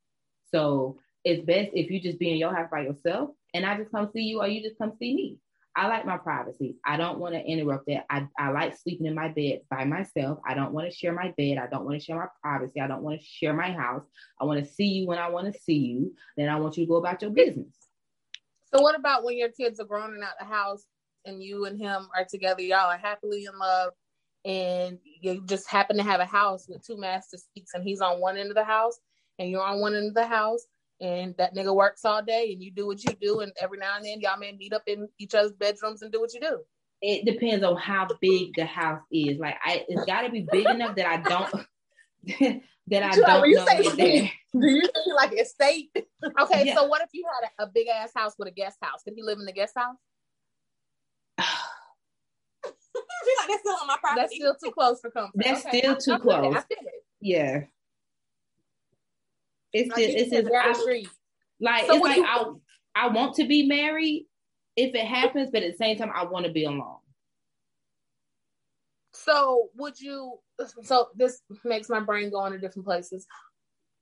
So it's best if you just be in your house by yourself and I just come see you or you just come see me. I like my privacy. I don't want to interrupt that. I, I like sleeping in my bed by myself. I don't want to share my bed. I don't want to share my privacy. I don't want to share my house. I want to see you when I want to see you. Then I want you to go about your business. So what about when your kids are grown and out the house and you and him are together, y'all are happily in love and you just happen to have a house with two master suites and he's on one end of the house and you're on one end of the house and that nigga works all day and you do what you do and every now and then y'all may meet up in each other's bedrooms and do what you do. It depends on how big the house is. Like I it's gotta be big enough that I don't <laughs> that I don't when you know say. Do you think like estate? <laughs> Okay, Yeah. so what if you had a, a big ass house with a guest house? Could he live in the guest house? I feel like that's still on my property. That's still too close for comfort. That's Okay, still I- too I feel it. close. I feel it. Yeah. It's Like just it's said, just I, street. like So it's like you- I I want to be married if it happens, but at the same time I want to be alone. So would you? So this makes my brain go into different places.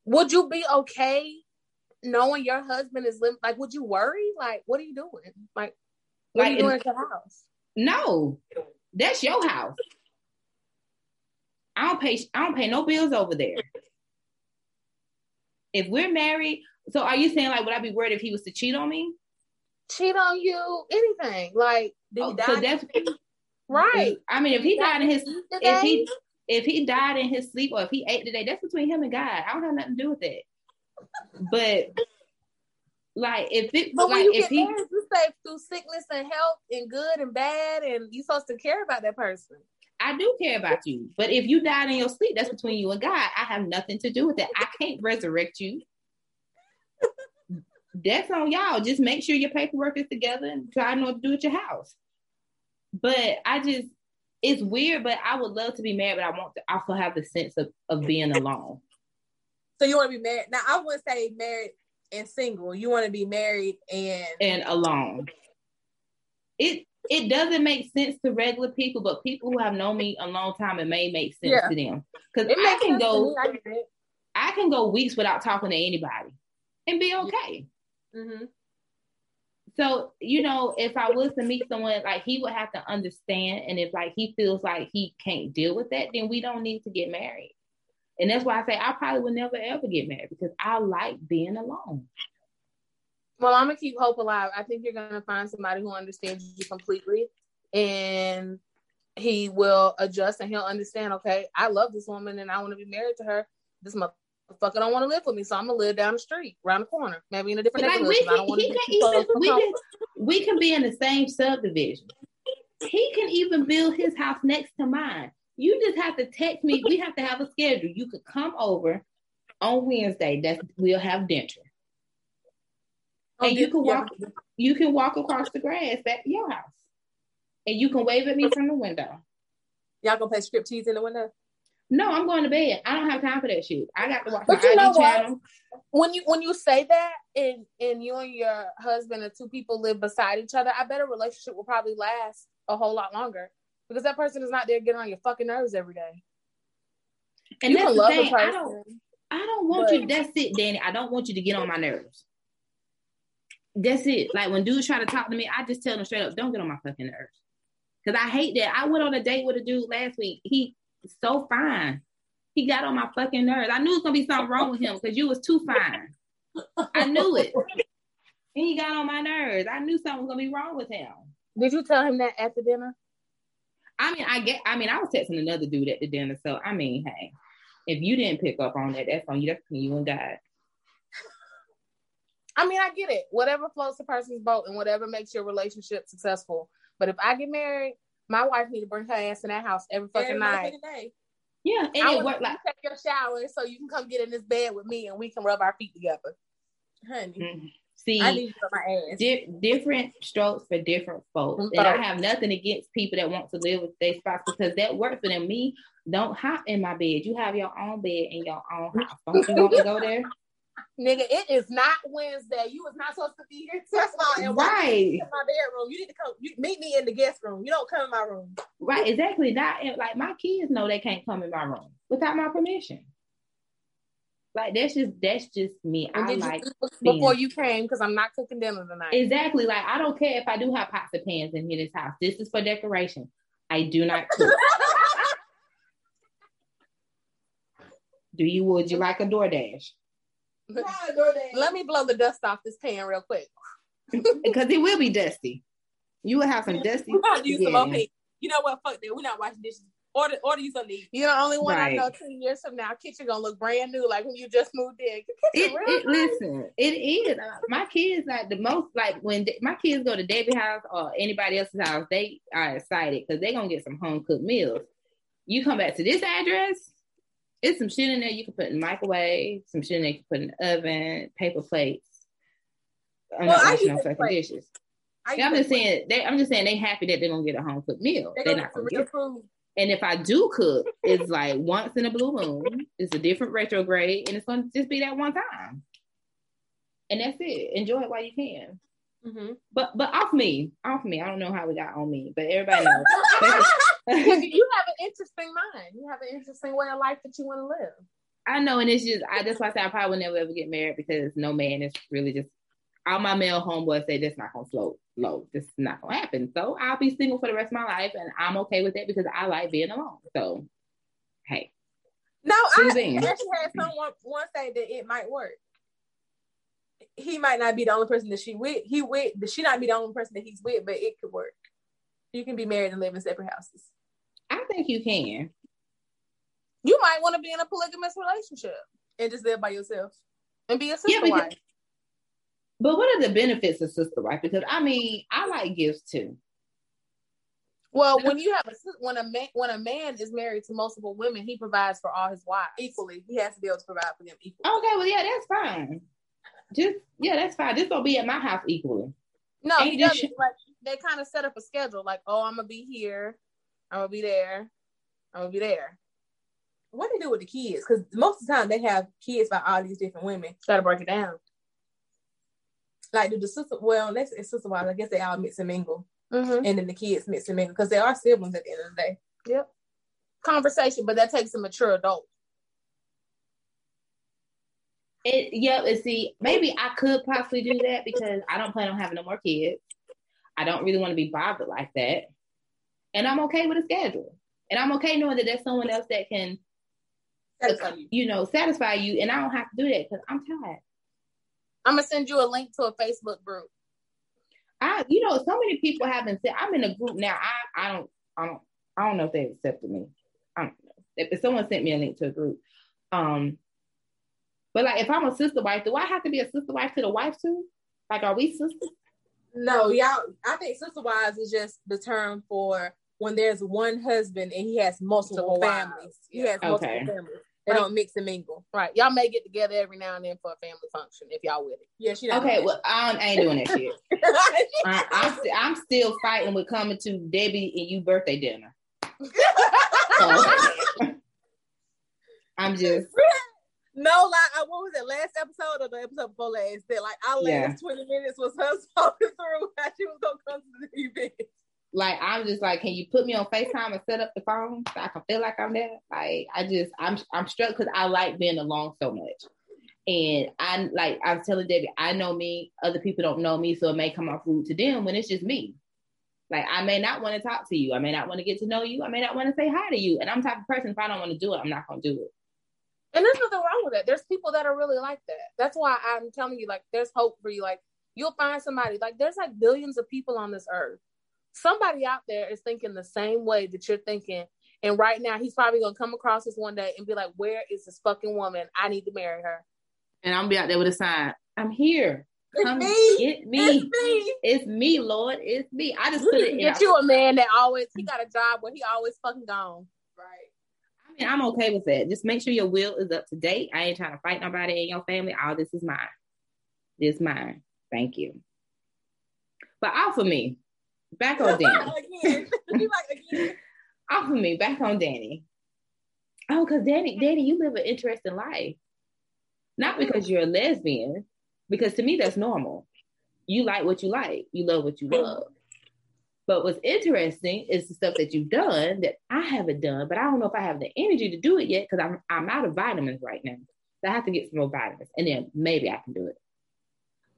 Would you be okay knowing your husband is living? Like, would you worry? Like, what are you doing? Like, what Like are you in- doing at your house? No, that's your house. I don't pay. I don't pay no bills over there. If we're married, so are you saying like would I be worried if he was to cheat on me? Cheat on you? Anything? Like, Oh, so that's right. I mean, if he died in his if he if he died in his sleep or if he ate today, that's between him and God. I don't have nothing to do with that. But like if it But like you if get he married, say through sickness and health and good and bad, and you're supposed to care about that person. I do care about you. But if you died in your sleep, that's between you and God. I have nothing to do with it. I can't resurrect you. That's on y'all. Just make sure your paperwork is together and try to know what to do at your house. But I just, it's weird, but I would love to be married, but I want to also have the sense of, of being alone. So you want to be married? Now I wouldn't say married and single. You want to be married and and alone. It it doesn't make sense to regular people, but people who have known me a long time, it may make sense Yeah. to them. Because I can go. I. I can go weeks without talking to anybody and be okay. Mhm. So you know, if I was to meet someone, like he would have to understand, and if like he feels like he can't deal with that, then we don't need to get married. And that's why I say I probably would never ever get married because I like being alone. Well, I'm gonna keep hope alive. I think you're gonna find somebody who understands you completely, and he will adjust and he'll understand. Okay, I love this woman and I want to be married to her. This motherfucker don't want to live with me, so I'm gonna live down the street, around the corner, maybe in a different Like neighborhood. we 'cause I don't can, want to he be can even we can, we can be in the same subdivision. He can even build his house next to mine. You just have to text me. We have to have a schedule. You could come over on Wednesday. That's we'll have dinner. Oh, And you can yeah. walk you can walk across the grass back to your house. And you can wave at me from the window. Y'all gonna play strip tease in the window? No, I'm going to bed. I don't have time for that shit. I got to watch But my you know what? channel. when you when you say that and and you and your husband and two people live beside each other, I bet a relationship will probably last a whole lot longer because that person is not there getting on your fucking nerves every day. And you that's can love thing. the I person. don't I don't want But- you. That's it, Danny. I don't want you to get on my nerves. That's it. Like when dudes try to talk to me, I just tell them straight up, don't get on my fucking nerves. Cause I hate that. I went on a date with a dude last week. He so fine. He got on my fucking nerves. I knew it was gonna be something wrong with him because you was too fine. I knew it. And he got on my nerves. I knew something was gonna be wrong with him. Did you tell him that at the dinner? I mean, I get. I mean, I was texting another dude at the dinner. So I mean, hey, if you didn't pick up on that, that's on you. That's between you and God. I mean, I get it. Whatever floats the person's boat and whatever makes your relationship successful. But if I get married, my wife need to bring her ass in that house every fucking Every night. day. Yeah, and I it want worked you like. take your shower so you can come get in this bed with me and we can rub our feet together. Honey, Mhm. See, I need you on my ass. di- different strokes for different folks. Mhm. And I have nothing against people that want to live with their spouse because that works for them. Me, don't hop in my bed. You have your own bed in your own house. <laughs> Don't you want to go there? Nigga, it is not Wednesday. You was not supposed to be here. <laughs> First of all, and why Right, in my bedroom? You need to come. You meet me in the guest room. You don't come in my room. right, exactly. Not like my kids know they can't come in my room without my permission. Like that's just that's just me. And I did like you eat before you came? Because I'm not cooking dinner tonight. exactly like I don't care if I do have pots and pans in here this house. This is for decoration. I do not <laughs> cook. do you would you like a DoorDash? Let me blow the dust off this pan real quick. <laughs> because it will be dusty. You will have some <laughs> dusty. We gotta use some Yeah. You know what? Fuck that. We're not washing dishes. Order, order you something to eat. You're the only one Right. I know. Ten years from now, kitchen gonna look brand new, like when you just moved in. It, it listen, it is. Uh, My kids like the most like when they- my kids go to Debbie house or anybody else's house, they are excited because they're gonna get some home cooked meals. You come back to this address, it's some shit in there you can put in the microwave, some shit in there you can put in the oven, paper plates. I'm Well, not I washing use no paper fucking dishes. I Yeah, I'm just saying they I'm just saying they happy that they're gonna get a home cooked meal. They They're not gonna get food. And if I do cook, it's like once in a blue moon. It's a different retrograde, and it's gonna just be that one time. And that's it. Enjoy it while you can. Mm-hmm. But but off me, off me. I don't know how we got on me, but everybody <laughs> knows. You have an interesting mind. You have an interesting way of life that you want to live. I know, and it's just I that's why I say I probably will never ever get married because no man is really just all my male homeboys say that's not gonna float low. This is not gonna happen. So I'll be single for the rest of my life and I'm okay with that because I like being alone. So hey. No, Do I actually had someone once say that it might work. He might not be the only person that she with. He with. She not be the only person that he's with, but it could work. You can be married and live in separate houses. I think you can. You might want to be in a polygamous relationship and just live by yourself. and be a sister Yeah, wife. But what are the benefits of sister wife? Because I mean, I like gifts too. Well, when you have a when a man when a man is married to multiple women, he provides for all his wives Equally, he has to be able to provide for them equally. Okay, well, yeah, that's fine. Just yeah, that's fine. Just don't be at my house equally. No, Ain't he doesn't. shit- Like they kind of set up a schedule. Like, oh, I'm gonna be here. I'm gonna be there. I'm gonna be there. What do they do with the kids? Because most of the time they have kids by all these different women. Got to break it down. Like do the sister? Well, let's it's sister wives. I guess they all mix and mingle, Mm-hmm. and then the kids mix and mingle because they are siblings at the end of the day. Yep. Conversation, but that takes a mature adult. It yeah, and see, maybe I could possibly do that because I don't plan on having no more kids. I don't really want to be bothered like that, and I'm okay with a schedule, and I'm okay knowing that there's someone else that can, Satisfy you. you know, satisfy you, and I don't have to do that because I'm tired. I'm gonna send you a link to a Facebook group. I, you know, so many people haven't said I'm in a group now. I, I don't, I don't, I don't know if they accepted me. I don't know if, if someone sent me a link to a group. Um, but like, if I'm a sister wife, do I have to be a sister wife to the wife too? Like, are we sisters? No, y'all. I think sister wives is just the term for when there's one husband and he has multiple Multiple wives. families. He has multiple families. They Right. don't mix and mingle. Right. Y'all may get together every now and then for a family function if y'all with it. Yeah, she not Okay, well, I, ain't doing that shit. <laughs> I, I'm, st- I'm still fighting with coming to Debbie and you birthday dinner. <laughs> So, I'm just, <laughs> no, like I, what was it? Last episode or the episode before last? That like our last Yeah. twenty minutes was her talking through how she was gonna come to the event. Like I'm just like, can you put me on FaceTime and set up the phone so I can feel like I'm there? Like I just I'm I'm struck because I like being alone so much. And I like I was telling Debbie, I know me, other people don't know me, so it may come off rude to them when it's just me. Like I may not want to talk to you, I may not want to get to know you, I may not want to say hi to you. And I'm type of person if I don't want to do it, I'm not gonna do it. And there's nothing wrong with that. There's people that are really like that. That's why I'm telling you, like, there's hope for you. Like, you'll find somebody. Like, there's like billions of people on this earth. Somebody out there is thinking the same way that you're thinking. And right now, he's probably gonna come across this one day and be like, "Where is this fucking woman? I need to marry her." And I'm gonna be out there with a sign. I'm here. Come me. get me. It's me. It's me, Lord. It's me. I just put it in. Get you a man that always he got a job where he always fucking gone. Right. I mean, I'm okay with that. Just make sure your will is up to date. I ain't trying to fight nobody in your family. All this is mine. This mine. Thank you. But off of me. Back on Danny. again. Like again. <laughs> off of me. Back on Danny. Oh, because Danny, Danny, you live an interesting life. Not because you're a lesbian, because to me that's normal. You like what you like. You love what you love. But what's interesting is the stuff that you've done that I haven't done, but I don't know if I have the energy to do it yet because I'm I'm out of vitamins right now. So I have to get some more vitamins, and then maybe I can do it.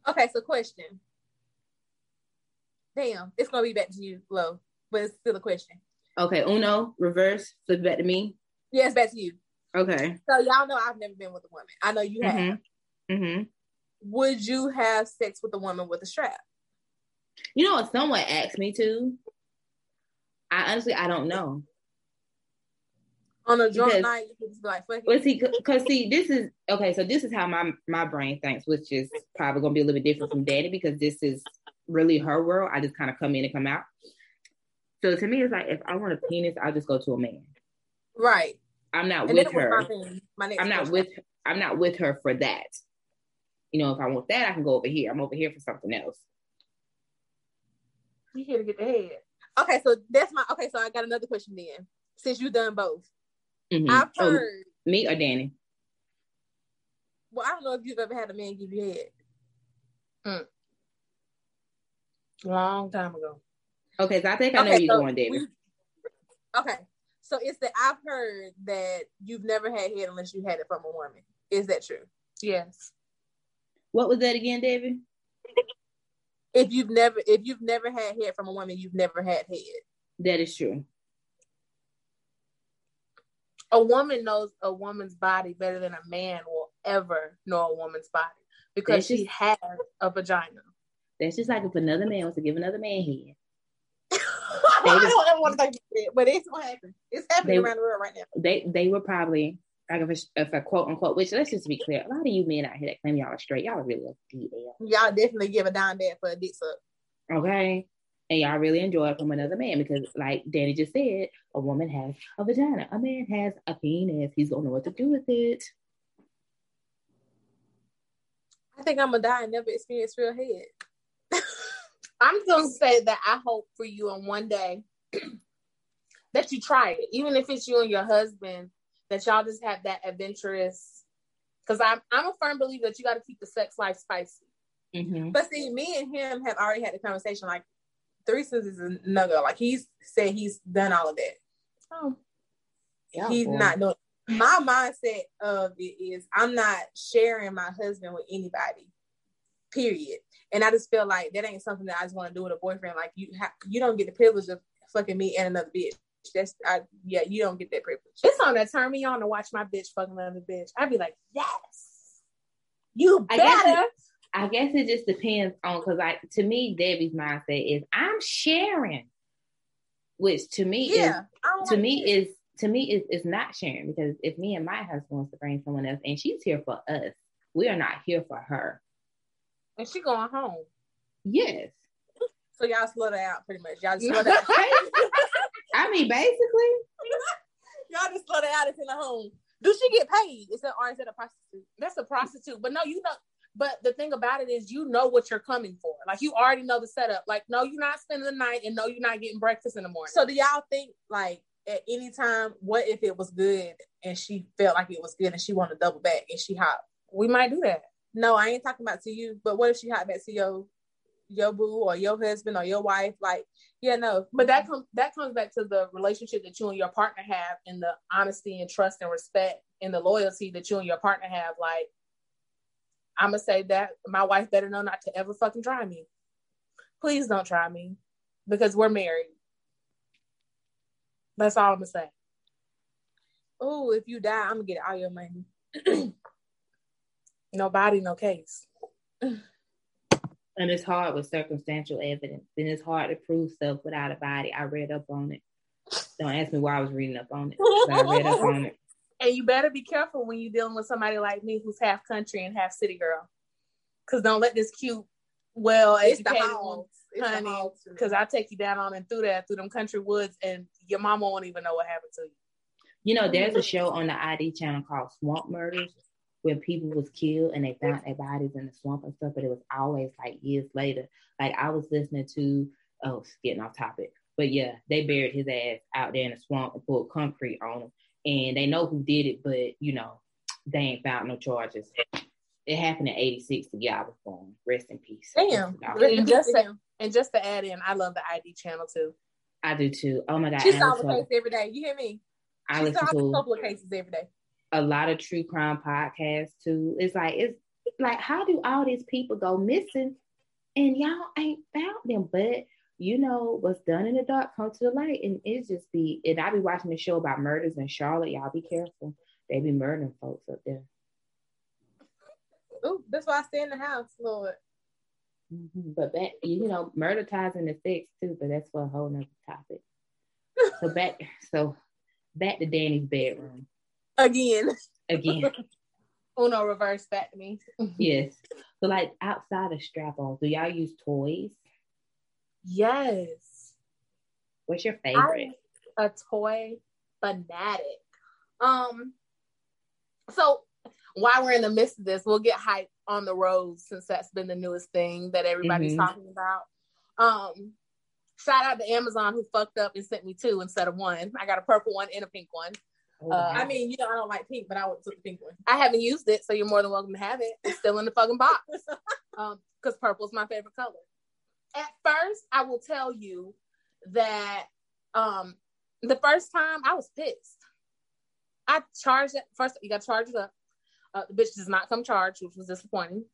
Okay, so question. Damn, it's gonna be back to you, Lo, but it's still a question. Okay, Uno, reverse, flip back to me. Yeah, it's back to you. Okay. So y'all know I've never been with a woman. I know you have. Mm-hmm. Mm-hmm. Would you have sex with a woman with a strap? You know what? Someone asked me to. I honestly, I don't know. On a drunk Because- night, you could just be like, fuck it. Well, see, because see, this is okay. So this is how my my brain thinks, which is probably gonna be a little bit different from Daddy because this is really her world. I just kind of come in and come out. So to me, it's like if I want a penis, I'll just go to a man. Right. I'm not And with her. my. My I'm not question. with. I'm not with her for that. You know, if I want that, I can go over here. I'm over here for something else. You here to get the head. Okay, so that's my okay. So I got another question then. Since you've done both, Mhm. I've Oh, heard. me or Danny? Well, I don't know if you've ever had a man give you head. Long time ago. Okay, so I think I know Okay, you so going, David. Okay, so it's that I've heard that you've never had head unless you had it from a woman. Is that true? Yes. What was that again, David? If you've never, if you've never had head from a woman, you've never had head. That is true. A woman knows a woman's body better than a man will ever know a woman's body because That's she just- has a vagina. That's just like if another man wants to give another man head. <laughs> I don't ever want to think it, but it's gonna happen. It's happening They- around the world right now. They they were probably like if a, if a quote unquote. Which let's just be clear, a lot of you men out here that claim y'all are straight, y'all are really a DL. Y'all definitely give a dime bad for a dick suck. Okay. And y'all really enjoy it from another man because, like Danny just said, a woman has a vagina, a man has a penis. He's gonna know what to do with it. I think I'm gonna die and never experience real head. I'm gonna say that I hope for you on one day <clears throat> that you try it, even if it's you and your husband, that y'all just have that adventurous. Because I'm I'm a firm believer that you got to keep the sex life spicy. Mm-hmm. But see, me and him have already had the conversation. Like threesomes is a no go. Like he's said he's done all of that. Oh, he's not doing. My mindset of it is I'm not sharing my husband with anybody. Period. And I just feel like that ain't something that I just want to do with a boyfriend. Like you, ha- you don't get the privilege of fucking me and another bitch. That's, I, yeah, you don't get that privilege. it's on that turn me on to watch my bitch fucking another bitch. I'd be like, yes, you I guess better. I guess it just depends on because like to me, Debbie's mindset is I'm sharing, which to me is Yeah, I don't to like me that. is to me is is not sharing because if me and my husband wants to bring someone else and she's here for us, we are not here for her. And she going home. Yes, so y'all slow that out pretty much. Y'all just slow <laughs> that. I mean basically, <laughs> y'all just slow that out. It's in the home. Do she get paid? Is that or is it a prostitute? That's a prostitute. But no, you know. But the thing about it is, you know what you're coming for. Like you already know the setup. Like no, you're not spending the night, and no, you're not getting breakfast in the morning. So do y'all think like at any time, what if it was good and she felt like it was good and she wanted to double back and she hot? we might do that. No, I ain't talking about to you, but what if she hot back to your your boo or your husband or your wife. Like, yeah, no. But that comes that comes back to the relationship that you and your partner have, and the honesty and trust and respect and the loyalty that you and your partner have. Like, I'm gonna say that my wife better know not to ever fucking try me. Please don't try me because we're married. That's all I'm gonna say. Oh, if you die, I'm gonna get all your money. <clears throat> Nobody, no case. And it's hard with circumstantial evidence. And it's hard to prove stuff without a body. I read up on it. Don't ask me why I was reading up on it. But I read up on it. <laughs> And you better be careful when you're dealing with somebody like me who's half country and half city girl. Cause don't let this cute, well It's the educated one, honey. Cause I take you down on and through that, through them country woods, and your mama won't even know what happened to you. You know, there's a mm-hmm. show on the ID channel called Swamp Murders where people was killed and they found their bodies in the swamp and stuff, but it was always like years later. Like I was listening to oh getting off topic. But yeah, they buried his ass out there in the swamp and put concrete on him. And they know who did it, but you know, they ain't found no charges. It happened in 86 the guy was born. Rest in peace. Damn. And just to, and just to add in, I love the ID channel too. I do too. Oh my god. She solves a case every day. You hear me? I She solves a couple of cases every day. A lot of true crime podcasts too. It's like it's like how do all these people go missing and y'all ain't found them? But you know what's done in the dark comes to the light, and it's just be. And I be watching the show about murders in Charlotte. Y'all be careful. They be murdering folks up there. Ooh, that's why I stay in the house, Lord. Mhm. But back, you know, murder ties into sex too. But that's for a whole nother topic. So back, <laughs> so back to Danny's bedroom Again. again. <laughs> Uno reverse back to me. <laughs> yes. So like outside of strap-ons, do y'all use toys? Yes. What's your favorite? a toy fanatic. Um, so while we're in the midst of this, we'll get hype on the road since that's been the newest thing that everybody's Mhm. talking about. Um, shout out to Amazon who fucked up and sent me two instead of one. I got a purple one and a pink one. Uh, I mean, you know, I don't like pink, but I would took the pink one. I haven't used it, so you're more than welcome to have it. It's still in the fucking box. <laughs> Um, because purple's my favorite color. At first, I will tell you that um the first time I was pissed. I charged it first, you gotta charge it up. Uh, the bitch does not come charged, which was disappointing.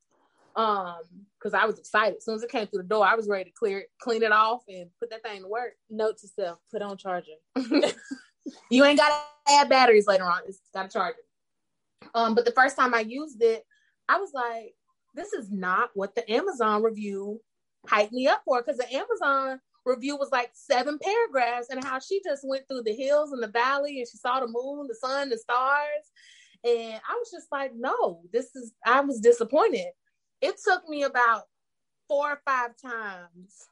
Um, because I was excited. As soon as it came through the door, I was ready to clear it, clean it off, and put that thing to work. Note to self: put on charger. <laughs> you ain't gotta add batteries later on. It's gotta charge it. Um, but the first time I used it, I was like, this is not what the Amazon review hyped me up for. Because the Amazon review was like seven paragraphs and how she just went through the hills and the valley and she saw the moon, the sun, the stars. And I was just like, no, this is I was disappointed. It took me about four or five times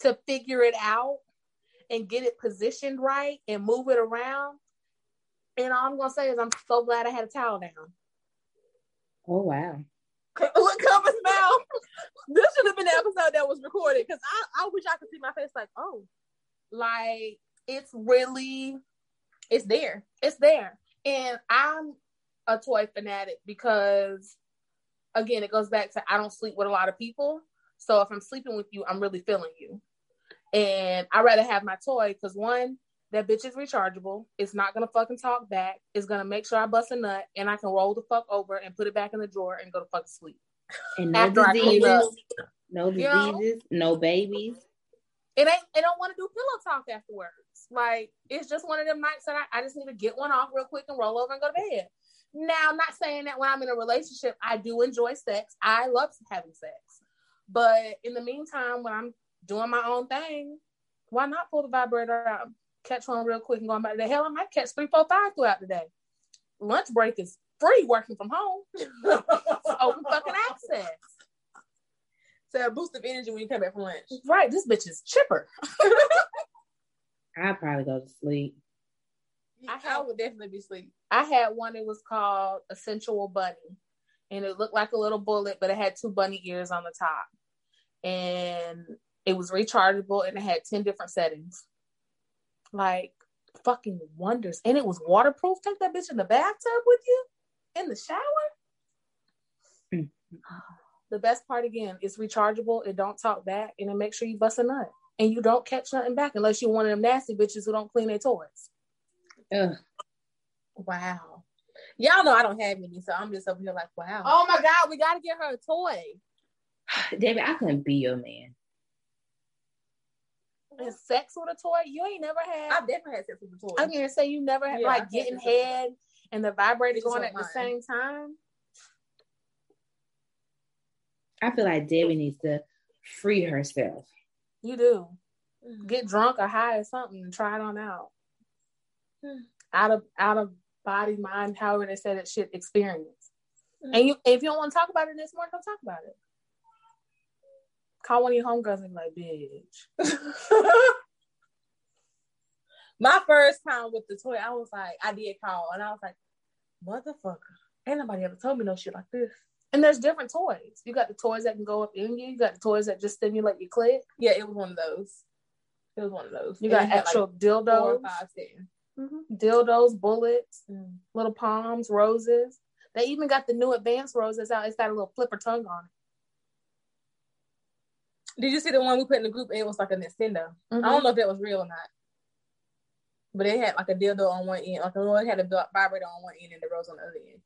to figure it out and get it positioned right and move it around. And all I'm gonna say is I'm so glad I had a towel down. Oh wow. what comes now? this should have been the episode that was recorded because I, I wish I could see my face like, oh, Like it's really it's there. It's there. And I'm a toy fanatic because again it goes back to I don't sleep with a lot of people. So if I'm sleeping with you, I'm really feeling you. And I rather have my toy because one, that bitch is rechargeable. It's not gonna fucking talk back. It's gonna make sure I bust a nut and I can roll the fuck over and put it back in the drawer and go to fucking sleep. And <laughs> no After I clean diseases, no You know? diseases, no babies. it ain't it don't want to do pillow talk afterwards. Like it's just one of them nights that I, I just need to get one off real quick and roll over and go to bed. Now, I'm not saying that when I'm in a relationship, I do enjoy sex. I love having sex. But in the meantime, when I'm doing my own thing, why not pull the vibrator out, catch one real quick and go about the hell? I might catch three, four, five throughout the day. Lunch break is free working from home. <laughs> It's open fucking access. so a boost of energy when you come back from lunch. Right, this bitch is chipper. I'd probably go to sleep. I, I would definitely be asleep. I had one. It was called a sensual bunny, and it looked like a little bullet, but it had two bunny ears on the top, and it was rechargeable, and it had ten different settings. Like fucking wonders, and it was waterproof. Take that bitch in the bathtub with you, in the shower. Mm-hmm. the best part again is rechargeable. It don't talk back, and it makes sure you bust a nut, and you don't catch nothing back unless you're one of them nasty bitches who don't clean their toys. Ugh. Wow. Y'all know I don't have any, so I'm just over here like, wow. Oh my god, we gotta get her a toy. <sighs> David, I couldn't be your man. And sex with a toy, you ain't never had. I've definitely had sex with a toy. I'm gonna say you never had Yeah, like getting sex with a toy. head and the vibrator going not at the same time. I feel like Debbie needs to free herself. You do. Mhm. Get drunk or high or something and try it on out. Hmm. Out of out of body, mind, however they say that shit experience. Hmm. And you if you don't want to talk about it this morning, don't talk about it. Call one of your homegirls and be like, bitch. <laughs> My first time with the toy, I was like, I did call, and I was like, motherfucker, ain't nobody ever told me no shit like this. And there's different toys. You got the toys that can go up in you. You got the toys that just stimulate your clit. Yeah, it was one of those. It was one of those. You got it had, actual like, dildos, four or five settings. Mhm. dildos, bullets, Mm. little palms, roses. They even got the new advanced roses out. It's got a little flipper tongue on Did you see the one we put in the group? It was like a Nintendo. it. I don't know if that was real or not. But it had like a dildo on one end, like the one had a vibrator on one end and the rose on the other end.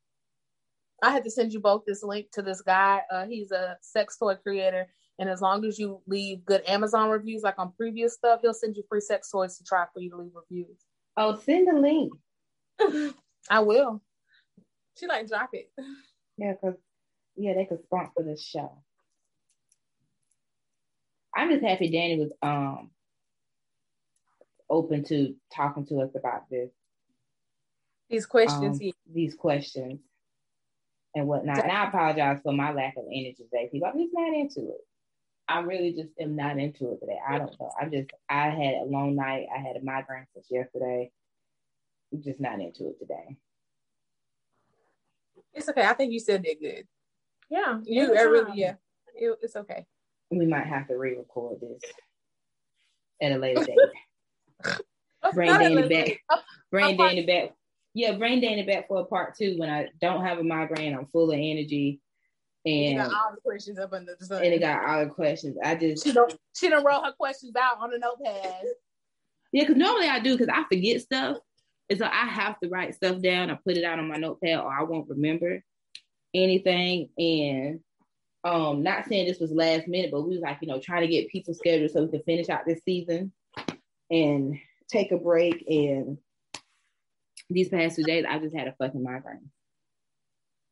I had to send you both this link to this guy. Uh, he's a sex toy creator, and as long as you leave good Amazon reviews, like on previous stuff, he'll send you free sex toys to try for you to leave reviews. Oh, send a link. <laughs> I will. <laughs> She like drop it. Yeah, because yeah, they could sponsor this show. I'm just happy Danny was um open to talking to us about this. These questions. um, yeah. these questions and whatnot. And I apologize for my lack of energy today, people. I'm just not into it. I really just am not into it today. I don't know. I'm just I had a long night. I had a migraine since yesterday. I'm just not into it today. It's okay. I think you said it good. Yeah, You anytime. I really, yeah. It, it's okay. We might have to re-record this at a later date. <laughs> Bring Danny back. Bring Danny back. Yeah, bring Danny back for a part two when I don't have a migraine. I'm full of energy, You and got all the questions up under the sun. and it got all the questions. I just She don't. She done wrote her questions out on a notepad. Yeah, because normally I do because I forget stuff. And so I have to write stuff down. I put it out on my notepad or I won't remember anything. And um, not saying this was last minute, but we was like, you know, trying to get people scheduled so we could finish out this season and take a break. And these past two days, I just had a fucking migraine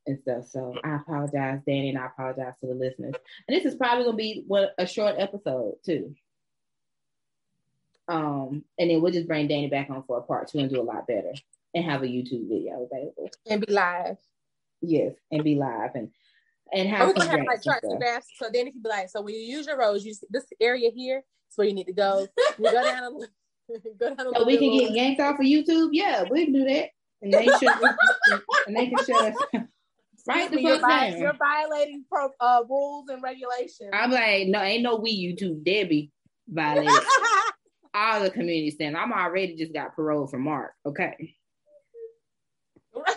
and stuff. So I apologize, Danny, and I apologize to the listeners. And this is probably gonna be what a short episode too. Um, and then we'll just bring Danny back on for a part two and do a lot better and have a YouTube video available. and be live. Yes, and be live and and have we're gonna have like charts and graphs. So then it can be like, so when you use your rose, you this area here is where you need to go. You go down a little- <laughs> go down a So we can get yanked off of YouTube. Yeah, we can do that, and they <laughs> should and they can shut us. <laughs> Right the you're, vi- you're violating pro, uh, rules and regulations. I'm like, no, ain't no we YouTube. Debbie violated all the community standards. I'm already just got parole from Mark. Okay. Welcome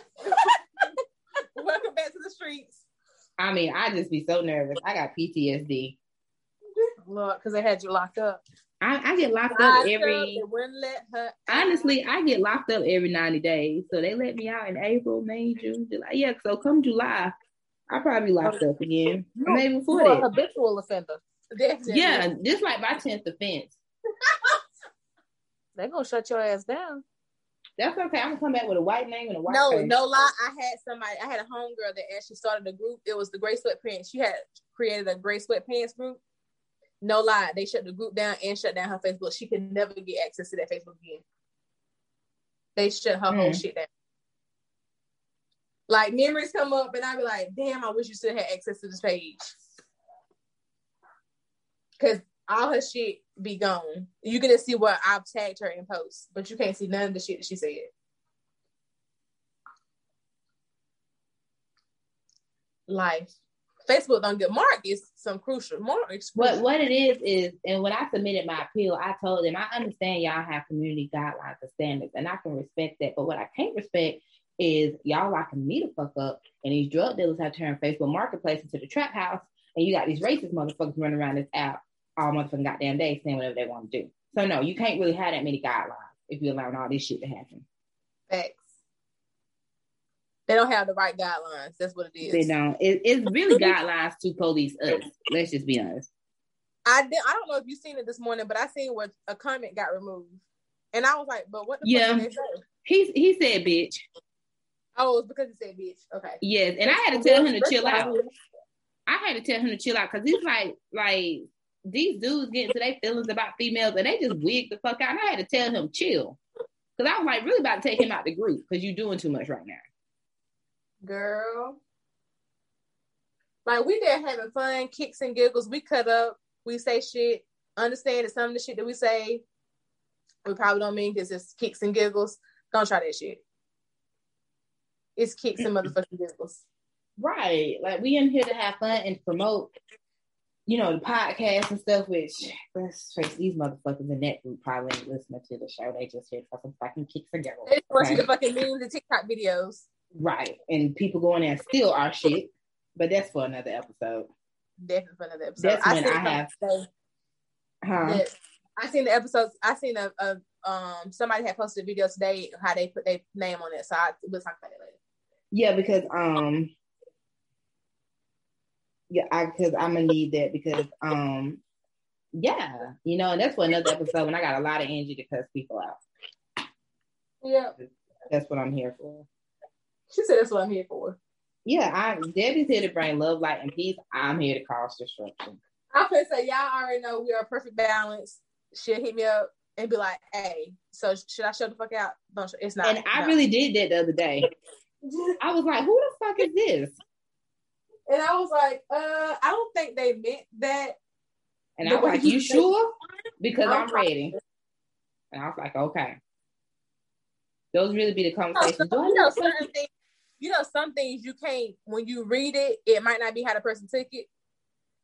back to the streets. I mean, I just be so nervous. I got PTSD. Look, because they had you locked up. I, I get locked up Locked up, every wouldn't let her. honestly, I get locked up every 90 days. So they let me out in April, May, June, July. Yeah, so come July, I'll probably locked up again. Maybe before a that. habitual offender. Definitely. Yeah, just like my 10th offense. <laughs> They're gonna shut your ass down. That's okay. I'm gonna come back with a white name and a white No, face. no lie. I had somebody. I had a homegirl that actually started a group. It was the Gray Sweatpants. She had created a Gray Sweatpants group. No lie, they shut the group down and shut down her Facebook. She could never get access to that Facebook again. They shut her whole Mm. shit down. Like memories come up, and I be like, "Damn, I wish you still had access to this page." Cause all her shit be gone. You can just see what I've tagged her in posts, but you can't see none of the shit that she said. Life. Facebook don't get Mark is some crucial. Mark is What crucial. what it is is, and when I submitted my appeal, I told them I understand y'all have community guidelines and standards, and I can respect that. But what I can't respect is y'all locking me the fuck up, and these drug dealers have turned Facebook Marketplace into the trap house, And you got these racist motherfuckers running around this app all motherfucking goddamn day saying whatever they want to do. So no, you can't really have that many guidelines if you're allowing all this shit to happen. Facts. They don't have the right guidelines. That's what it is. They don't. It, it's really <laughs> guidelines to police us. Let's just be honest. I did. I don't know if you've seen it this morning, but I seen where a comment got removed, and I was like, "But what the Yeah. fuck did they say?" He he said, "Bitch." Oh, it's because he said bitch. Okay. Yes, and I had to tell him to chill out. I had to tell him to chill out because he's like, like these dudes getting to their feelings about females and they just wig the fuck out. And I had to tell him chill because I was like really about to take him out the group because you're doing too much right now. Girl. Like we there having fun, kicks and giggles. We cut up, we say shit. Understand that some of the shit that we say, we probably don't mean because it's kicks and giggles. Don't try that shit. It's kicks and motherfucking giggles. Right, like we in here to have fun and promote, you know, the podcast and stuff. Which let's face these motherfuckers in that group probably ain't listening to the show. They just here for some fucking kicks and giggles. They watch okay? the fucking memes and TikTok videos. Right, and people going there and steal our shit. But that's for another episode. Definitely for another episode. That's when I have- Huh? I seen the episodes. I seen a, a um somebody had posted a video today how they put their name on it. So I we'll talk about it later. Yeah, because um, yeah, I because I'm gonna need that because um, yeah, you know, and that's for another episode. When I got a lot of energy to cuss people out. Yeah. That's what I'm here for. She said that's what I'm here for. Yeah, I Debbie's here to bring love, light, and peace. I'm here to cause destruction. I could say y'all already know we are a perfect balance. She'll hit me up and be like, "Hey, so should I show the fuck out?" Don't show. It's not. And I no. really did that the other day. <laughs> I was like, who the fuck is this? And I was like, "Uh, I don't think they meant that." And I was like, you you sure? Because I'm I'm ready. And I was like, okay. Those really be the conversations. Do I you know, know certain things. You know, some things you can't. When you read it, it might not be how the person took it.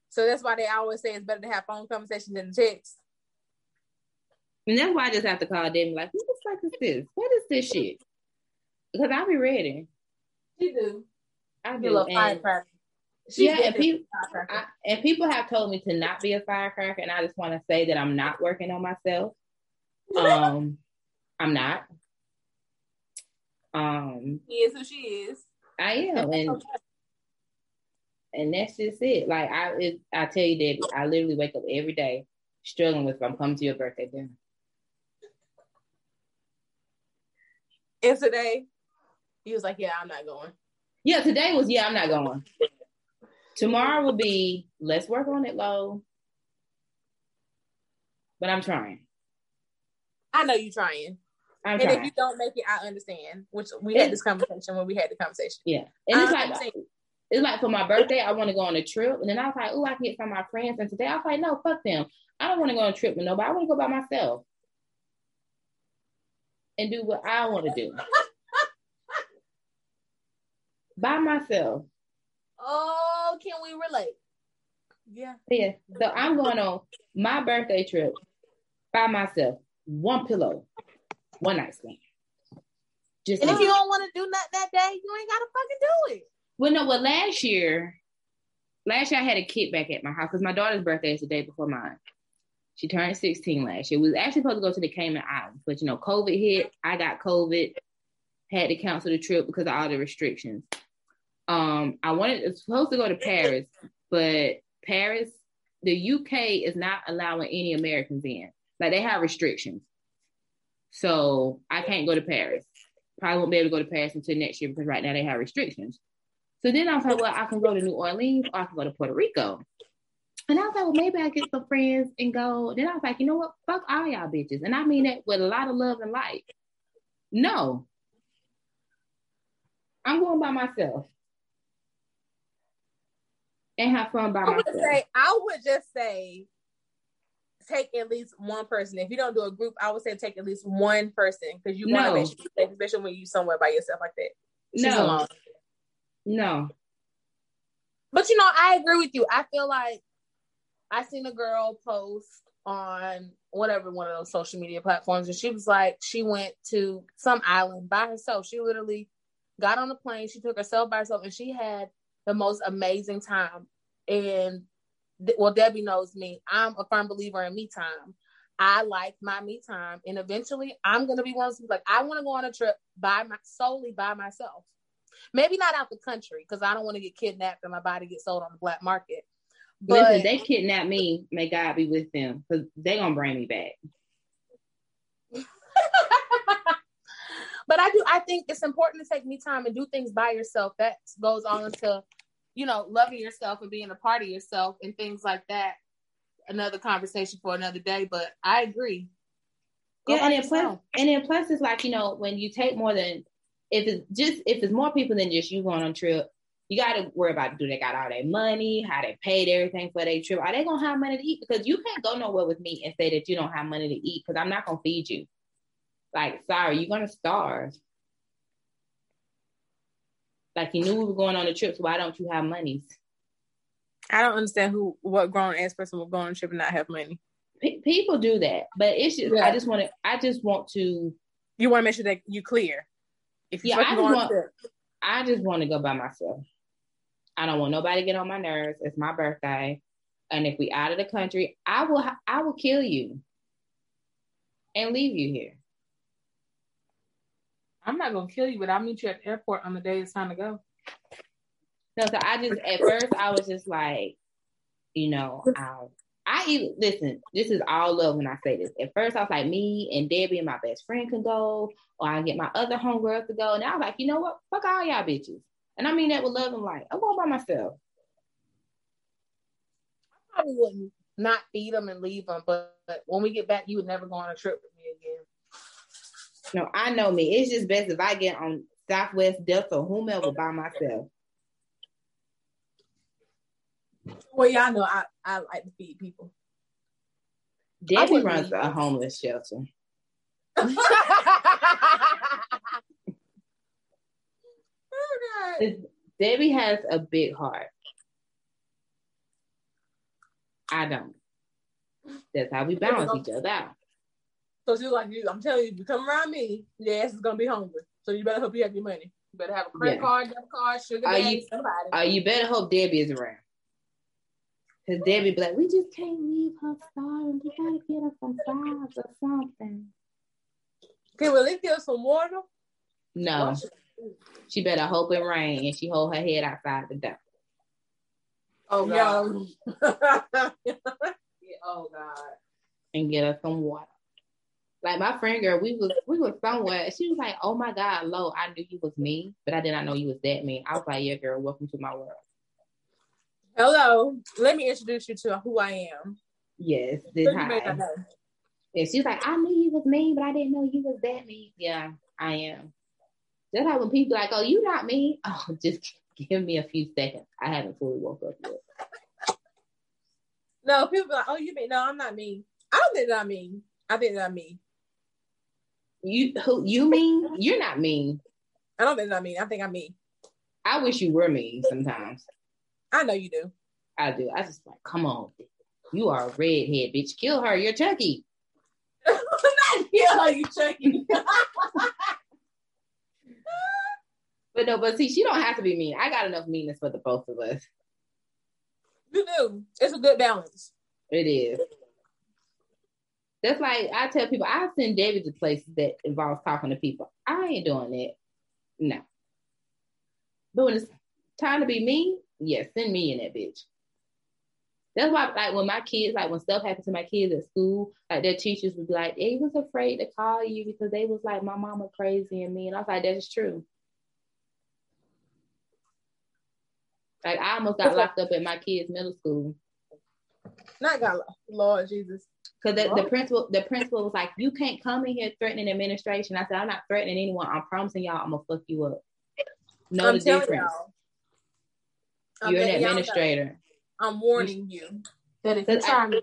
So that's why they always say it's better to have phone conversations than text. And that's why I just have to call Debbie like, who the fuck is this? What is this shit? Because I'll be ready. You do. I You do. love And, firecracker. She yeah, and, people. I, and people have told me to not be a firecracker, and I just want to say that I'm not working on myself. <laughs> Um, I'm not. Um, She is who she is. I am, and and that's just it. Like I, it, I tell you, Debbie, I literally wake up every day struggling with if I'm coming to your birthday dinner. And today, he was like, "Yeah, I'm not going." Yeah, today was yeah, I'm not going. Tomorrow will be let's work on it low. But I'm trying. I know you're trying, I'm and if you don't make it, I understand. Which we had this conversation when we had the conversation. yeah. And it's like understand. it's like for my birthday, I want to go on a trip. And then I was like, oh, I can get some of my friends. And today I was like, no, fuck them. I don't want to go on a trip with nobody. I want to go by myself. And do what I want to do. <laughs> by myself. Oh, can we relate? Yeah. Yeah. So I'm going on my birthday trip by myself. One pillow, one night stand. Just And if you don't want to do nothing that day, you ain't gotta fucking do it. well, no, well, last year, last year I had a kid back at my house because my daughter's birthday is the day before mine. She turned 16 last year. We was actually supposed to go to the Cayman Islands, but you know, COVID hit. I got COVID, had to cancel the trip because of all the restrictions. Um, I wanted it's supposed to go to Paris, but Paris, the UK is not allowing any Americans in. Like they have restrictions. So I can't go to Paris. Probably won't be able to go to Paris until next year because right now they have restrictions. So then I was like, well, I can go to New Orleans or I can go to Puerto Rico. And I was like, well, maybe I get some friends and go. Then I was like, you know what? Fuck all y'all bitches. And I mean that with a lot of love and light. No. I'm going by myself. And have fun by I would myself. say I would just say take at least one person. If you don't do a group, I would say take at least one person because you want to No. make sure safe, especially when you're somewhere by yourself like that. She's no, alone. no. But you know, I agree with you. I feel like I seen a girl post on whatever one of those social media platforms, and she was like, she went to some island by herself. She literally got on a plane. She took herself by herself, and she had the most amazing time. And well, Debbie knows me. I'm a firm believer in me time. I like my me time, and eventually, I'm gonna be one of those like I want to go on a trip by my solely by myself. Maybe not out the country because I don't want to get kidnapped and my body get sold on the black market. But Listen, they kidnap me. May God be with them because they gonna bring me back. <laughs> but I do. I think it's important to take me time and do things by yourself. That goes on into, you know, loving yourself and being a part of yourself and things like that. Another conversation for another day. But I agree. Go yeah, and then plus, and then plus, it's like you know when you take more than if it's just if it's more people than just you going on trip, you got to worry about do they got all their money, how they paid everything for their trip. Are they gonna have money to eat? Because you can't go nowhere with me and say that you don't have money to eat because I'm not gonna feed you. Like, sorry, you're gonna starve. Like you knew we were going on a trip, so why don't you have monies? I don't understand who what grown ass person will go on a trip and not have money. P- people do that, but it's just yeah. I just want to I just want to. You want to make sure that you clear. If you yeah, I just, want, I just want to go by myself. I don't want nobody to get on my nerves. It's my birthday, and if we out of the country, I will I will kill you and leave you here. I'm not gonna kill you, but I'll meet you at the airport on the day it's time to go. No, so I just at first I was just like, you know, I'll I even listen. This is all love when I say this. At first, I was like, me and Debbie and my best friend can go, or I get my other homegirls to go. And I was like, you know what? Fuck all y'all bitches. And I mean that with love and light. I'm going by myself. I probably wouldn't not feed them and leave them, but, but when we get back, you would never go on a trip with me again. No, I know me. It's just best if I get on Southwest Delta or whomever by myself. Well, y'all know I, I like to feed people. Debbie runs a homeless shelter. <laughs> Debbie has a big heart. I don't. That's how we balance each other out. So she's like, I'm telling you, if you come around me, your ass is gonna be hungry. So you better hope you have your money. You better have a credit yeah. card, debit card, sugar daddy, somebody. Uh, you better hope Debbie is around. Cause Debbie be like, we just can't leave her starving. We gotta get her some fries or something. Can we at least get her some water? No. She better hope it rain and she hold her head outside the door. Oh God. <laughs> oh God. And get her some water. Like my friend girl, we was we was somewhere. She was like, "Oh my God, Lo, I knew you was me, but I did not know you was that mean." I was like, "Yeah, girl, welcome to my world." Hello, let me introduce you to who I am. Yes, this hi. And she's like, "I knew you was mean, but I didn't know you was that mean." Yeah, I am. Just how when people like, "Oh, you not me." <laughs> Oh, just give me a few seconds. I haven't fully woke up yet. No, people like, "Oh, you mean?" No, I'm not mean. I don't think that I'm mean. I think that I'm mean. You who you mean? You're not mean. I don't think I'm mean. I think I'm mean. I wish you were mean sometimes. I know you do. I do. I just like, come on, you are a redhead, bitch. Kill her. You're Chucky. not <laughs> kill her, you Chucky. <laughs> but no, but see, she don't have to be mean. I got enough meanness for the both of us. You do. It's a good balance. It is. That's like I tell people I send David to places that involves talking to people. I ain't doing it. No. But when it's time to be me, yeah, send me in that bitch. That's why, like, when my kids, like, when stuff happened to my kids at school, like, their teachers would be like, they was afraid to call you because they was like, my mama crazy and me. And I was like, that's true. Like, I almost got locked up at my kids' middle school. Not got, Lord Jesus. Because the, the, principal, the principal was like, "You can't come in here threatening administration." I said, "I'm not threatening anyone. I'm promising y'all, I'm gonna fuck you up." Know I'm the difference. You're an administrator. I'm warning you that if you try me.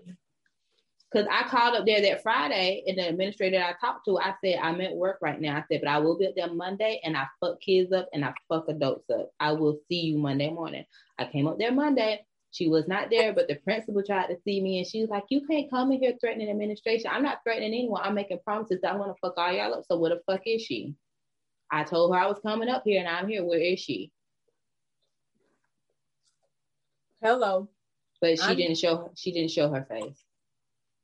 Because I called up there that Friday, and the administrator I talked to, I said, I'm at work right now. I said, but I will be up there Monday, and I fuck kids up and I fuck adults up. I will see you Monday morning. I came up there Monday. She was not there, but the principal tried to see me and she was like, You can't come in here threatening administration. I'm not threatening anyone. I'm making promises that I'm gonna fuck all y'all up. So where the fuck is she? I told her I was coming up here and I'm here. Where is she? Hello. but she I'm- didn't show she didn't show her face.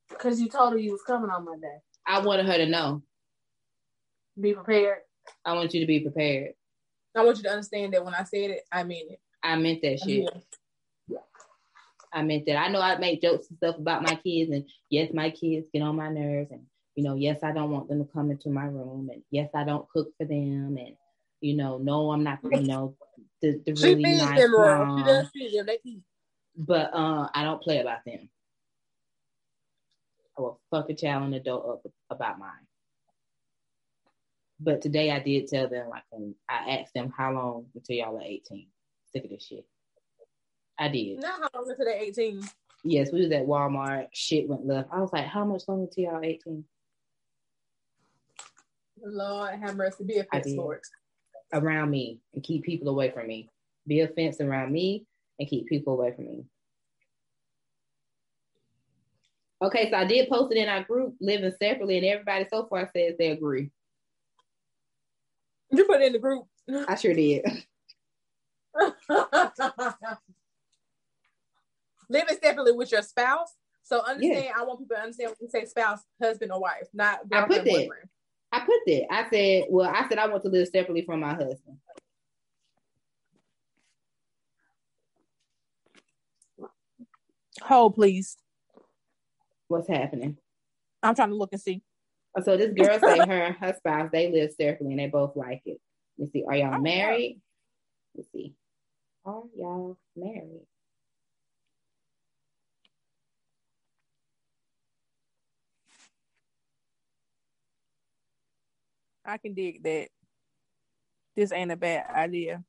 Because you told her you was coming on Monday. I wanted her to know. Be prepared. I want you to be prepared. I want you to understand that when I said it, I mean it. I meant that shit. here. I meant that. I know I make jokes and stuff about my kids, and yes, my kids get on my nerves, and you know, yes, I don't want them to come into my room, and yes, I don't cook for them, and you know, no, I'm not, you know, the, the really nice them wrong. mom, She does feed them. They eat. but uh, I don't play about them. I will fuck a child the door up about mine. But today I did tell them, like, I asked them how long until y'all are 18. Sick of this shit. I did. Not how long until they're 18. Yes, we was at Walmart. Shit went left. I was like, how much longer till y'all 18? Lord have mercy. Be a fence. Lord. Around me and keep people away from me. Be a fence around me and keep people away from me. Okay, so I did post it in our group, living separately, and everybody so far says they agree. You put it in the group. I sure did. <laughs> Living separately with your spouse. So understand, I want people to understand when we say spouse, husband or wife, not I put that. boyfriend. I put that. I said, well, I said I want to live separately from my husband. Hold, please. What's happening? I'm trying to look and see. Oh, so this girl say <laughs> her and her spouse they live separately and they both like it. Let's see. Are y'all Oh, married? Let's see. Are y'all married? I can dig that. This ain't a bad idea.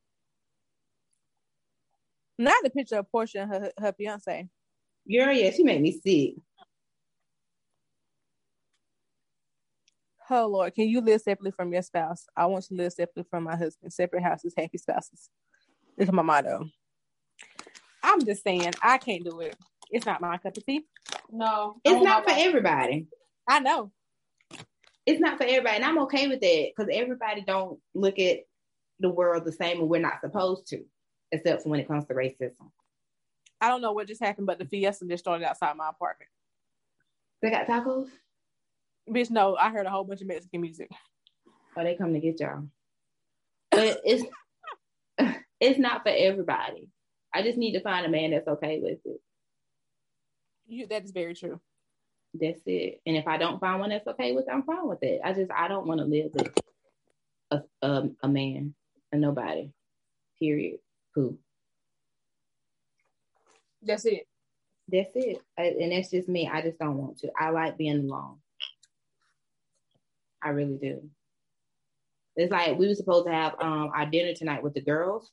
Not the picture of Portia and her, her fiance. Girl, yeah, she made me sick. Oh Lord, can you live separately from your spouse? I want to live separately from my husband. Separate houses, happy spouses. This is my motto. I'm just saying, I can't do it. It's not my cup of tea. No. It's oh not for everybody. I know. It's not for everybody, and I'm okay with that because everybody don't look at the world the same, and we're not supposed to, except for when it comes to racism. I don't know what just happened, but the fiesta just started outside my apartment. They got tacos. Bitch, no, I heard a whole bunch of Mexican music. Oh, they come to get y'all. But it's <laughs> it's not for everybody. I just need to find a man that's okay with it. You, that is very true. That's it. And if I don't find one that's okay with it, I'm fine with it. I just I don't want to live with a a, a man, a nobody. Period. Who? That's it. That's it. And that's just me. I just don't want to. I like being alone. I really do. It's like we were supposed to have um our dinner tonight with the girls,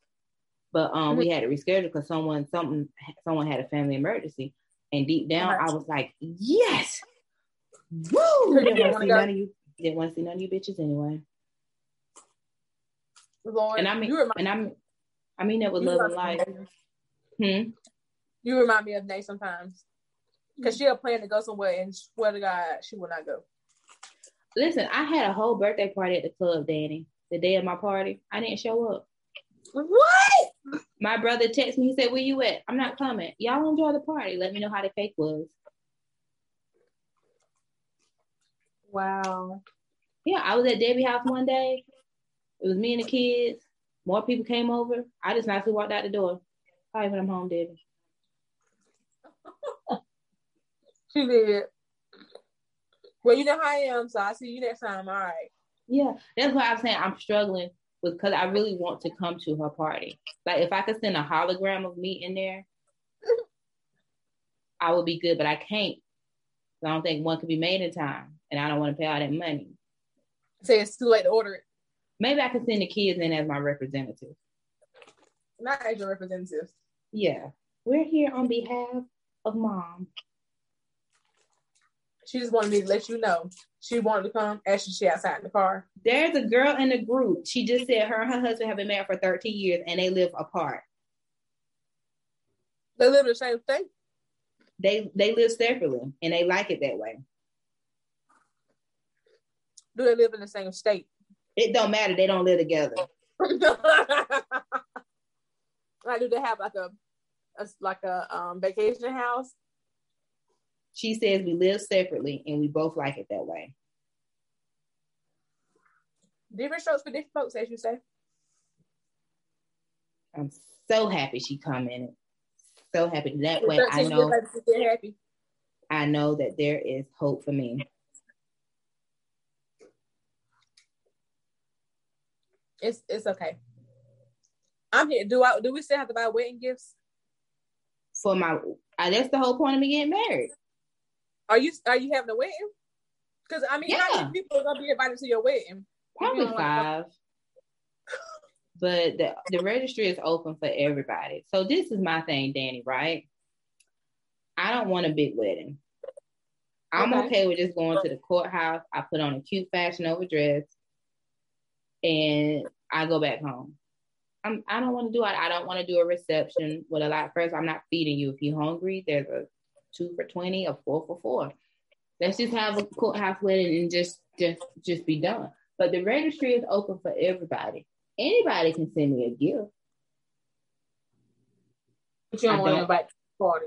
but um we had to reschedule because someone something someone had a family emergency. And deep down, I was like, yes, woo! You Didn't didn't want to see none of you. Didn't want to see none of you bitches anyway. Lord, And I mean, you remind, and I'm, I mean that with love and life. Hmm. You remind me of Nate sometimes. Because she'll plan to go somewhere and swear to God she will not go. Listen, I had a whole birthday party at the club, Danny. The day of my party, I didn't show up. What? My brother texted me. He said, "Where you at? I'm not coming. Y'all enjoy the party. Let me know how the cake was." Wow. Yeah, I was at Debbie house one day. It was me and the kids. More people came over. I just nicely walked out the door. Hi, when I'm home, Debbie. <laughs> She did. Well, you know how I am, so I'll see you next time. All right. Yeah, that's why I'm saying I'm struggling with because I really want to come to her party. Like if I could send a hologram of me in there, I would be good, but I can't. I don't think one could be made in time, and I don't want to pay all that money. Say it's too late to order it. Maybe I could send the kids in as my representative. Not as your representative. Yeah, we're here on behalf of mom. She just wanted me to let you know. She wanted to come. Actually, she outside in the car. There's a girl in the group. She just said her and her husband have been married for 13 years and they live apart. They live in the same state. They they live separately and they like it that way. Do they live in the same state? It don't matter. They don't live together. <laughs> like, do they have like a a like a um, vacation house. She says we live separately and we both like it that way. Different strokes for different folks, as you say. I'm so happy she commented. So happy that way. I know. for different folks, they're happy. I know that there is hope for me. It's it's okay. I'm here. Do I do we still have to buy wedding gifts? For my, I, that's the whole point of me getting married. Are you are you having a wedding? Because I mean, how many people are gonna be invited to your wedding? Probably You uh, five. But the, the registry is open for everybody. So this is my thing, Danny, right? I don't want a big wedding. I'm Okay. okay with just going to the courthouse. I put on a cute fashion over dress and I go back home. I'm, I don't want to do it. I don't want to do a reception with a lot. First, I'm not feeding you. If you're hungry, there's a two for 20 or four for four. Let's just have a courthouse wedding and just just just be done. But the registry is open for everybody. Anybody can send me a gift. But you don't want don't. invite to the party.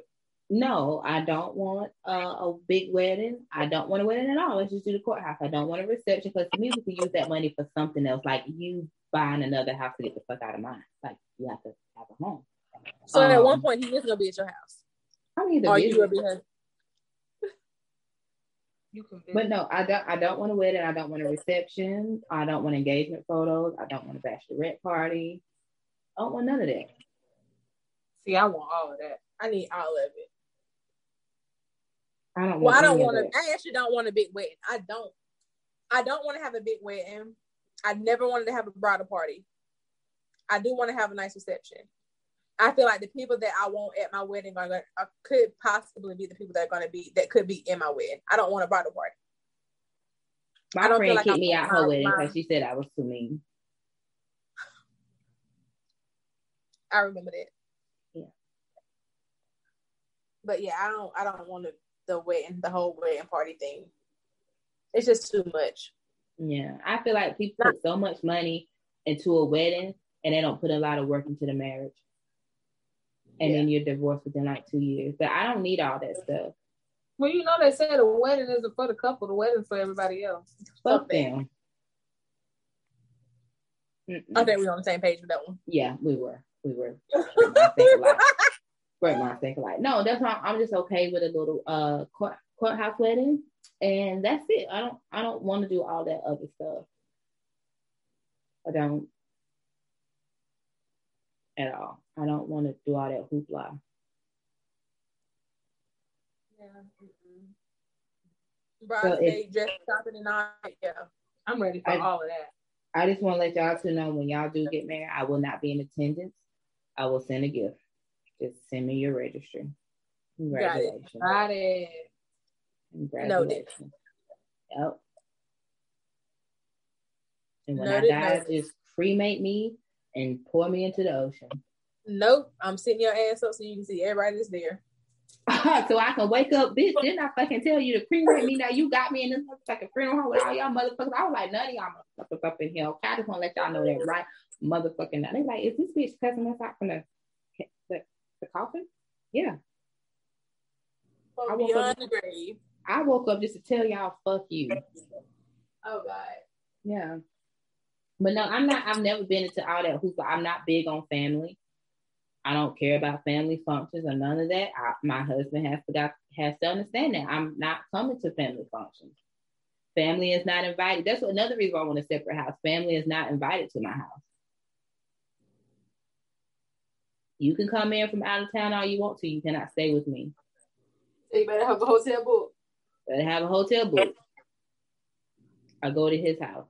No, I don't want uh, a big wedding. I don't want a wedding at all. Let's just do the courthouse. I don't want a reception because to me, we could use that money for something else, like you buying another house to get the fuck out of mine. Like you have to have a home. So at Um, one point, he is gonna be at your house, I'm either or busy, you her. You can but no, I don't. I don't want a wedding. I don't want a reception. I don't want engagement photos. I don't want a bachelorette party. I don't want none of that. see. I want all of that. I need all of it. I don't. Well, I want don't want to. I actually don't want a big wedding. I don't. I don't want to have a big wedding. I never wanted to have a bridal party. I do want to have a nice reception. I feel like the people that I want at my wedding are, gonna, are could possibly be the people that are going to be that could be in my wedding. I don't want a bridal party. I My don't friend like kicked I me out her wedding because she said I was too mean. I remember that. Yeah. But yeah, I don't. I don't want the, the wedding, the whole wedding party thing. It's just too much. Yeah, I feel like people put so much money into a wedding and they don't put a lot of work into the marriage. And then you're divorced within like two years. But I don't need all that stuff. Well, you know they said the wedding isn't for the couple. The wedding's for everybody else. Fuck them. I think we're on the same page with that one. Yeah, we were. We were. <laughs> Great minds think alike. Great minds think alike. No, that's why I'm just okay with a little uh court, courthouse wedding, and that's it. I don't. I don't want to do all that other stuff. I don't at all. I don't want to do all that hoopla. Yeah. Mm-hmm. Bridesmaid dress shopping and all. Yeah. I'm ready for I- all of that. I just want to let y'all two know when y'all do get married, I will not be in attendance. I will send a gift. Just send me your registry. Congratulations. Got it. Congratulations. Yep. And when Noted, I die, noted. just cremate me and pour me into the ocean. Nope. I'm sitting your ass up so you can see everybody that's there. <laughs> so I can wake up, bitch. Didn't I fucking tell you to cremate me? Now you got me in this motherfucking funeral home with all y'all motherfuckers. I was like, none of y'all motherfuckers up in here. Okay, I just want to let y'all know that right motherfucking now. They like, is this bitch cussing us out from the the, the coffin? Yeah. I woke beyond up- the grave. I woke up just to tell y'all fuck you. Oh God. Yeah. But no, I'm not. I've never been into all that hoopla. I'm not big on family. I don't care about family functions or none of that. I, my husband has to got has to understand that I'm not coming to family functions. Family is not invited. That's another reason why I want a separate house. Family is not invited to my house. You can come in from out of town all you want to. You cannot stay with me. So you better have a hotel book. Better have a hotel book. I go to his house.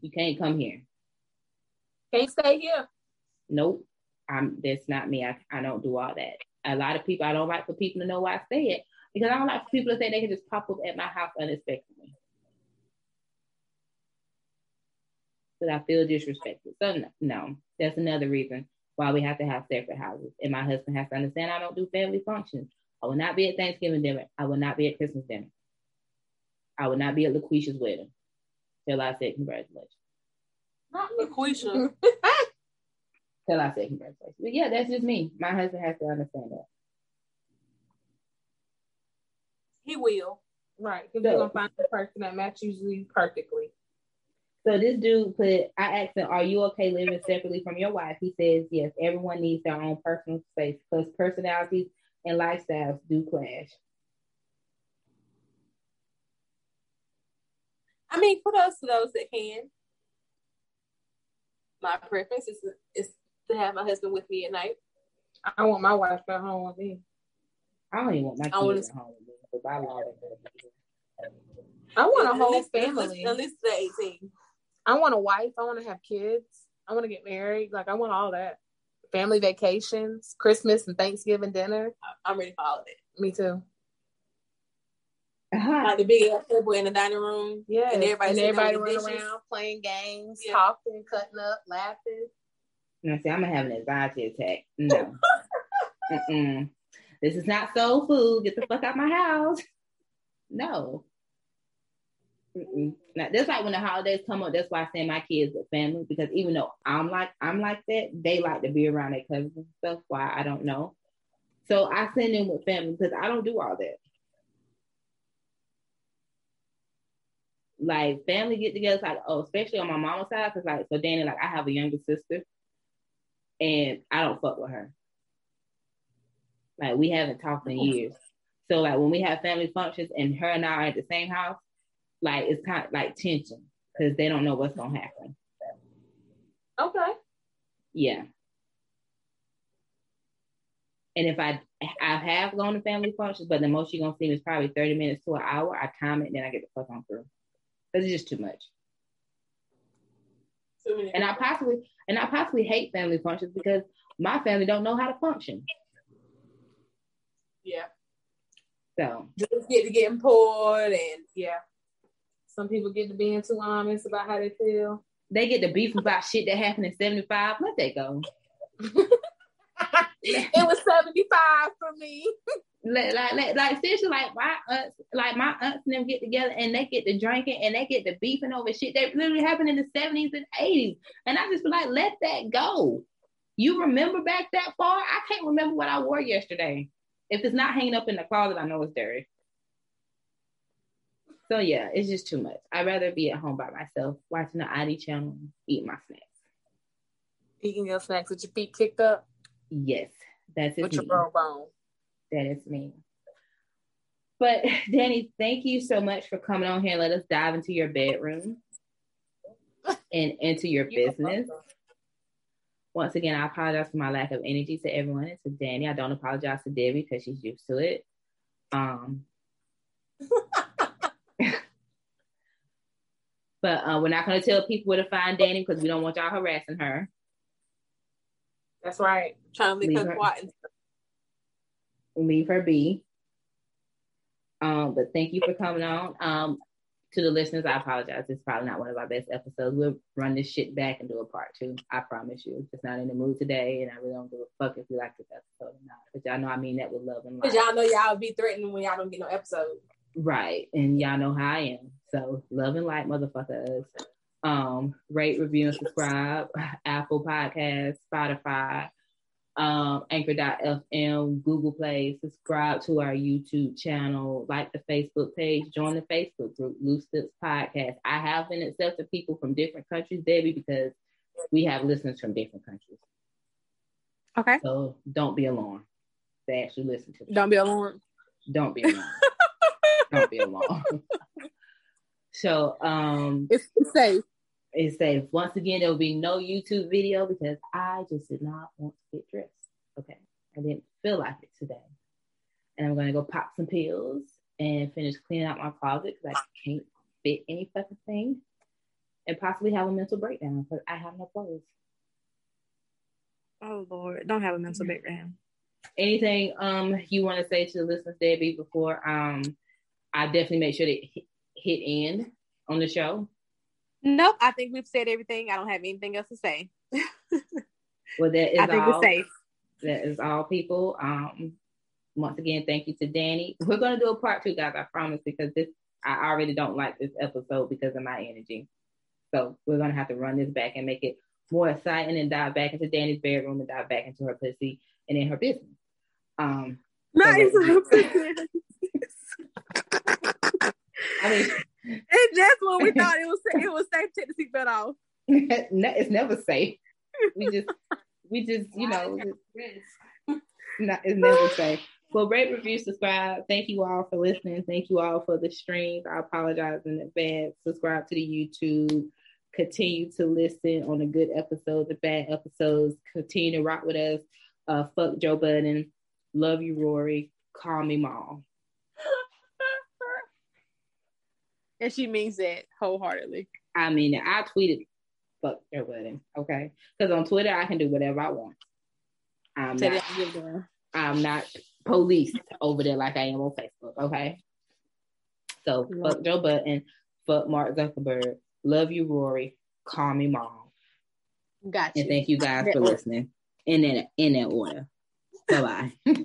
You can't come here. Can't stay here. Nope. I'm that's not me. I, I don't do all that. A lot of people I don't like for people to know why I say it because I don't like for people to think they can just pop up at my house unexpectedly. But I feel disrespected. So no, no, that's another reason why we have to have separate houses. And my husband has to understand I don't do family functions. I will not be at Thanksgiving dinner. I will not be at Christmas dinner. I will not be at LaQuisha's wedding. Till I said congratulations. Not LaQuisha. <laughs> till I say congratulations. But yeah, that's just me. My husband has to understand that. He will. Right, because So- you're gonna find the person that matches you perfectly. So this dude put, I asked him, "Are you okay living separately from your wife?" He says, "Yes. Everyone needs their own personal space, plus personalities and lifestyles do clash." I mean, for those to those that can. My preference is is to have my husband with me at night. I want my wife at home with me. I don't even want my I wanna- kids at home with me, but by law, they gotta be here. I want a whole least- family. At least they're 18. I want a wife. I want to have kids. I want to get married. Like I want all that. Family vacations, Christmas and Thanksgiving dinner. I- I'm ready for all of it. Me too. Uh-huh. Like the big ass table in the dining room. Yeah, And everybody and everybody running dishes. around playing games, Yeah. talking, cutting up, laughing. Now, see, I'm gonna have an anxiety attack. No. <laughs> Mm-mm. This is not soul food. Get the fuck out my house. No. Mm-mm. Now, that's like when the holidays come up. That's why I send my kids with family because even though I'm like I'm like that, they like to be around their cousins and stuff. Why I don't know. So I send them with family because I don't do all that. Like family get together, like oh, especially on my mama's side, because like so Danny, like I have a younger sister, and I don't fuck with her. Like we haven't talked in oh. years. So like when we have family functions and her and I are at the same house, like it's kind of like tension because they don't know what's gonna happen. Okay. Yeah. And if I I have gone to family functions, but the most you're gonna see me is probably 30 minutes to an hour. I time it, then I get the fuck on through. It's just too much. Too many And I possibly and I possibly hate family functions because my family don't know how to function. yeah. So Just get to getting poured and Yeah. Some people get to being too honest about how they feel. they get to beef about shit that happened in 75. Let that go. <laughs> <laughs> it was 75 for me. Like, like, like, seriously, like my aunts, like my aunts and them get together and they get to drinking and they get to beefing over shit that literally happened in the 70s and 80s. And I just be like, let that go. You remember back that far? I can't remember what I wore yesterday. If it's not hanging up in the closet, I know it's dirty. So yeah, it's just too much. I'd rather be at home by myself, watching the ID channel, eating my snacks. Eating your snacks with your feet kicked up, Yes, that's your robe. That is me. But <laughs> Danny, thank you so much for coming on here and let us dive into your bedroom and into your <laughs> You business. Once again, I apologize for my lack of energy to everyone and to Danny. I don't apologize to Debbie because she's used to it. Um, <laughs> but uh, we're not going to tell people where to find Danny because we don't want y'all harassing her. That's right. trying to Leave make her her- quiet. leave her be. Um, but thank you for coming on. Um, to the listeners, I apologize. It's probably not one of our best episodes. We'll run this shit back and do a part two. I promise you. Just not in the mood today, and I really don't give a fuck if you like this episode or not. But y'all know I mean that with love and light. Because y'all know y'all be threatened when y'all don't get no episode. Right. And y'all know how I am. So love and light, motherfuckers. Um, rate, review, and subscribe. <sighs> Apple Podcasts, Spotify, um, Anchor.fm, Google Play. Subscribe to our YouTube channel. Like the Facebook page. Join the Facebook group, Loose Lips Podcast. I have been accepting people from different countries, Debbie, because we have listeners from different countries. Okay. So don't be alarmed. They actually listen to me. Don't be alarmed. Don't be alarmed. <laughs> don't be alarmed. <laughs> so um It's, it's safe. It says once again there will be no YouTube video because I just did not want to get dressed. Okay. I didn't feel like it today. And I'm gonna go pop some pills and finish cleaning out my closet because I can't fit any fucking thing. And possibly have a mental breakdown because I have no clothes. Oh Lord, don't have a mental breakdown. Anything um you want to say to the listeners, Debbie, before um I definitely make sure to hit, hit end on the show. Nope, I think we've said everything. I don't have anything else to say. <laughs> Well, that is I think all. we're safe. That is all, people. Um, once again, thank you to Danny. We're gonna do a part two, guys. I promise, because this I already don't like this episode because of my energy. So we're gonna have to run this back and make it more exciting and dive back into Danny's bedroom and dive back into her pussy and in her business. Um, Not so into her that- business. I mean, And that's when we thought it was it <laughs> was safe to take the seatbelt off. <laughs> it's never safe. We <laughs> just, we just, you know, just- not, it's never safe. Well, rate, review, subscribe. Thank you all for listening. Thank you all for the streams. I apologize in advance. Subscribe to the YouTube. Continue to listen on the good episodes, the bad episodes. Continue to rock with us. Uh, fuck Joe Budden. Love you, Rory. Call me mom. And she means that wholeheartedly. I mean, I tweeted fuck Joe Budden, okay? Because on Twitter, I can do whatever I want. I'm not. I'm not police over there like I am on Facebook, okay? So fuck Joe Budden, fuck Mark Zuckerberg. Love you, Rory. Call me mom. Got you. And thank you guys for order. listening in that in that order. Bye bye. <laughs>